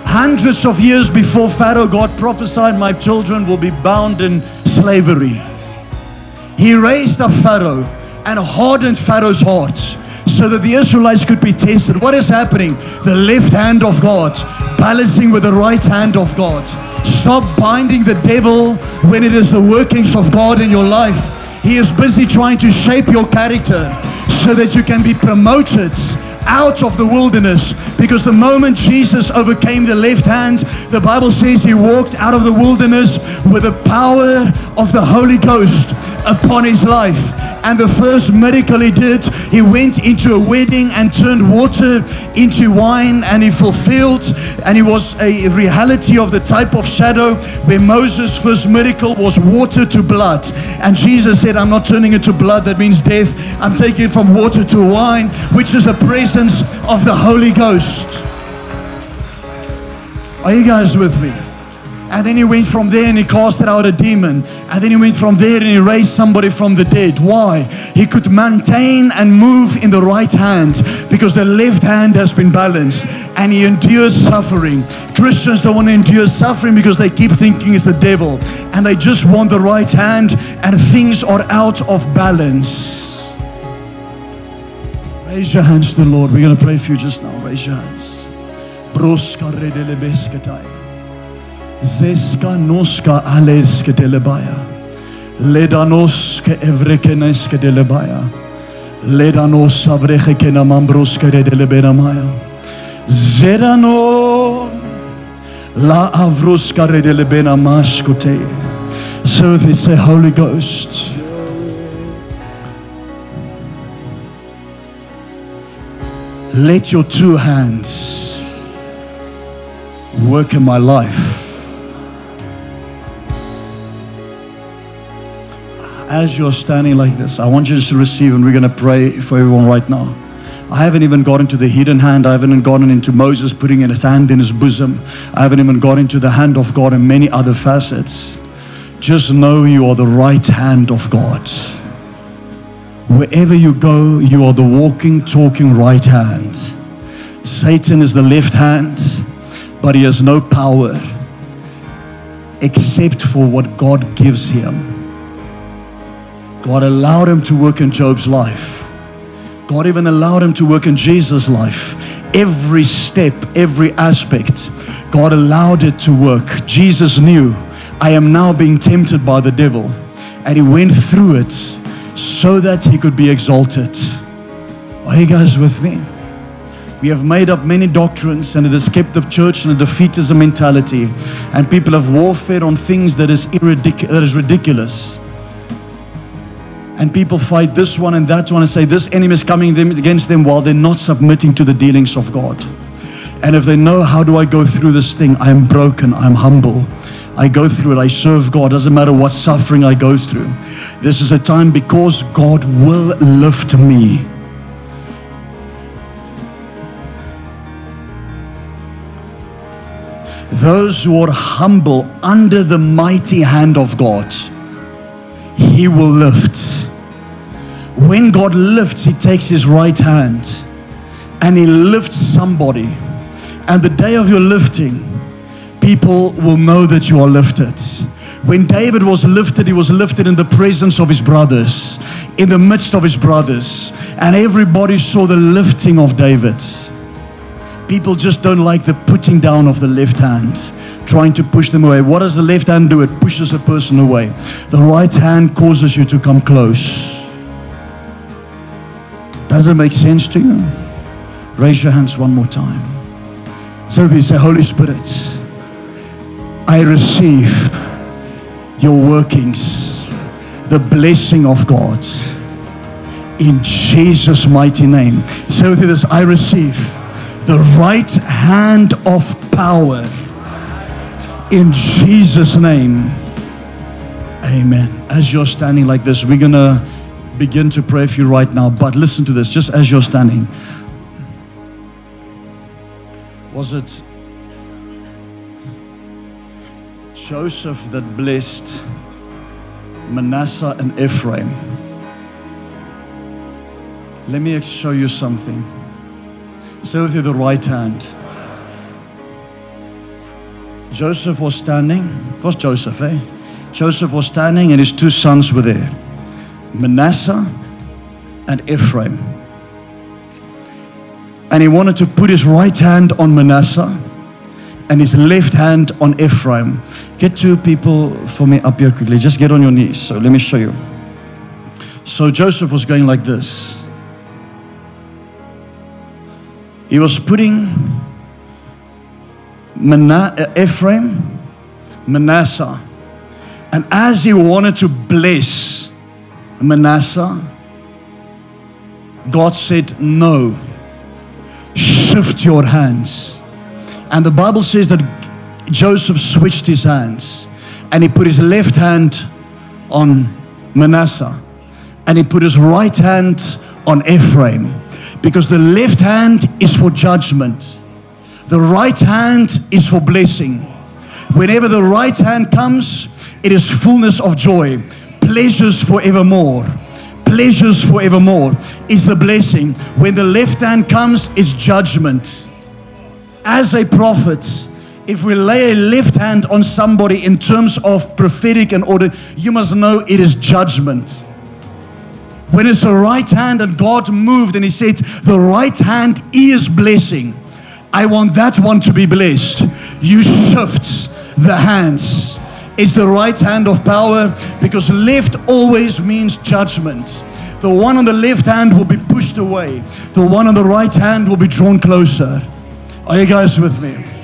Hundreds of years before Pharaoh, God prophesied, My children will be bound in slavery. He raised up Pharaoh and hardened Pharaoh's heart so that the Israelites could be tested. What is happening? The left hand of God balancing with the right hand of God. Stop binding the devil when it is the workings of God in your life. He is busy trying to shape your character so that you can be promoted out of the wilderness because the moment Jesus overcame the left hand, the Bible says he walked out of the wilderness with the power of the Holy Ghost upon his life. And the first miracle he did, he went into a wedding and turned water into wine and he fulfilled, and he was a reality of the type of shadow where Moses' first miracle was water to blood. And Jesus said, I'm not turning it to blood, that means death. I'm taking it from water to wine, which is a presence of the Holy Ghost. Are you guys with me? And then he went from there and he casted out a demon. And then he went from there and he raised somebody from the dead. Why? He could maintain and move in the right hand because the left hand has been balanced and he endures suffering. Christians don't want to endure suffering because they keep thinking it's the devil and they just want the right hand and things are out of balance. Raise your hands to the Lord. We're going to pray for you just now. Raise your hands. Zeska noska aleske delebaya. Ledanoske evrekeneske delebaya. Ledanos avrechekena mambroske delebenamaya. Zedano la avruska redelebena maskote. So they say Holy Ghost. Let your two hands work in my life. as you're standing like this, I want you to receive, and we're going to pray for everyone right now. I haven't even got into the hidden hand. I haven't gotten into Moses putting his hand in his bosom. I haven't even got into the hand of God and many other facets. just know you are the right hand of God. Wherever you go, you are the walking, talking right hand. Satan is the left hand, but he has no power except for what God gives him. God allowed him to work in Job's life. God even allowed him to work in Jesus' life. Every step, every aspect, God allowed it to work. Jesus knew, I am now being tempted by the devil. And he went through it so that he could be exalted. Are you guys with me? We have made up many doctrines and it has kept the church in a defeatism mentality. And people have warfare on things that is, irridic- that is ridiculous. And people fight this one and that one and say this enemy is coming against them while they're not submitting to the dealings of God. And if they know how do I go through this thing, I am broken, I'm humble. I go through it, I serve God, doesn't matter what suffering I go through. This is a time because God will lift me. Those who are humble under the mighty hand of God, He will lift. When God lifts, He takes His right hand and He lifts somebody. And the day of your lifting, people will know that you are lifted. When David was lifted, he was lifted in the presence of his brothers, in the midst of his brothers, and everybody saw the lifting of David. People just don't like the putting down of the left hand, trying to push them away. What does the left hand do? It pushes a person away. The right hand causes you to come close. Does it make sense to you? Raise your hands one more time. So if you say, Holy Spirit, I receive your workings, the blessing of God in Jesus' mighty name. So with this, I receive the right hand of power in Jesus' name. Amen. As you're standing like this, we're going to begin to pray for you right now. But listen to this, just as you're standing. Was it Joseph that blessed Manasseh and Ephraim? Let me show you something. Say with you the right hand. Joseph was standing. It was Joseph, eh? Joseph was standing and his two sons were there Manasseh and Ephraim. And he wanted to put his right hand on Manasseh and his left hand on Ephraim. Get two people for me up here quickly. Just get on your knees. So let me show you. So Joseph was going like this. He was putting Mana- uh, Ephraim, Manasseh, and as he wanted to bless Manasseh, God said, No, shift your hands. And the Bible says that Joseph switched his hands and he put his left hand on Manasseh and he put his right hand on Ephraim because the left hand is for judgment, the right hand is for blessing. Whenever the right hand comes, it is fullness of joy, pleasures forevermore. Pleasures forevermore is the blessing. When the left hand comes, it's judgment. As a prophet, if we lay a left hand on somebody in terms of prophetic and order, you must know it is judgment. When it's the right hand and God moved and He said, The right hand is blessing. I want that one to be blessed. You shift the hands. It's the right hand of power because left always means judgment. The one on the left hand will be pushed away, the one on the right hand will be drawn closer. Are you guys with me?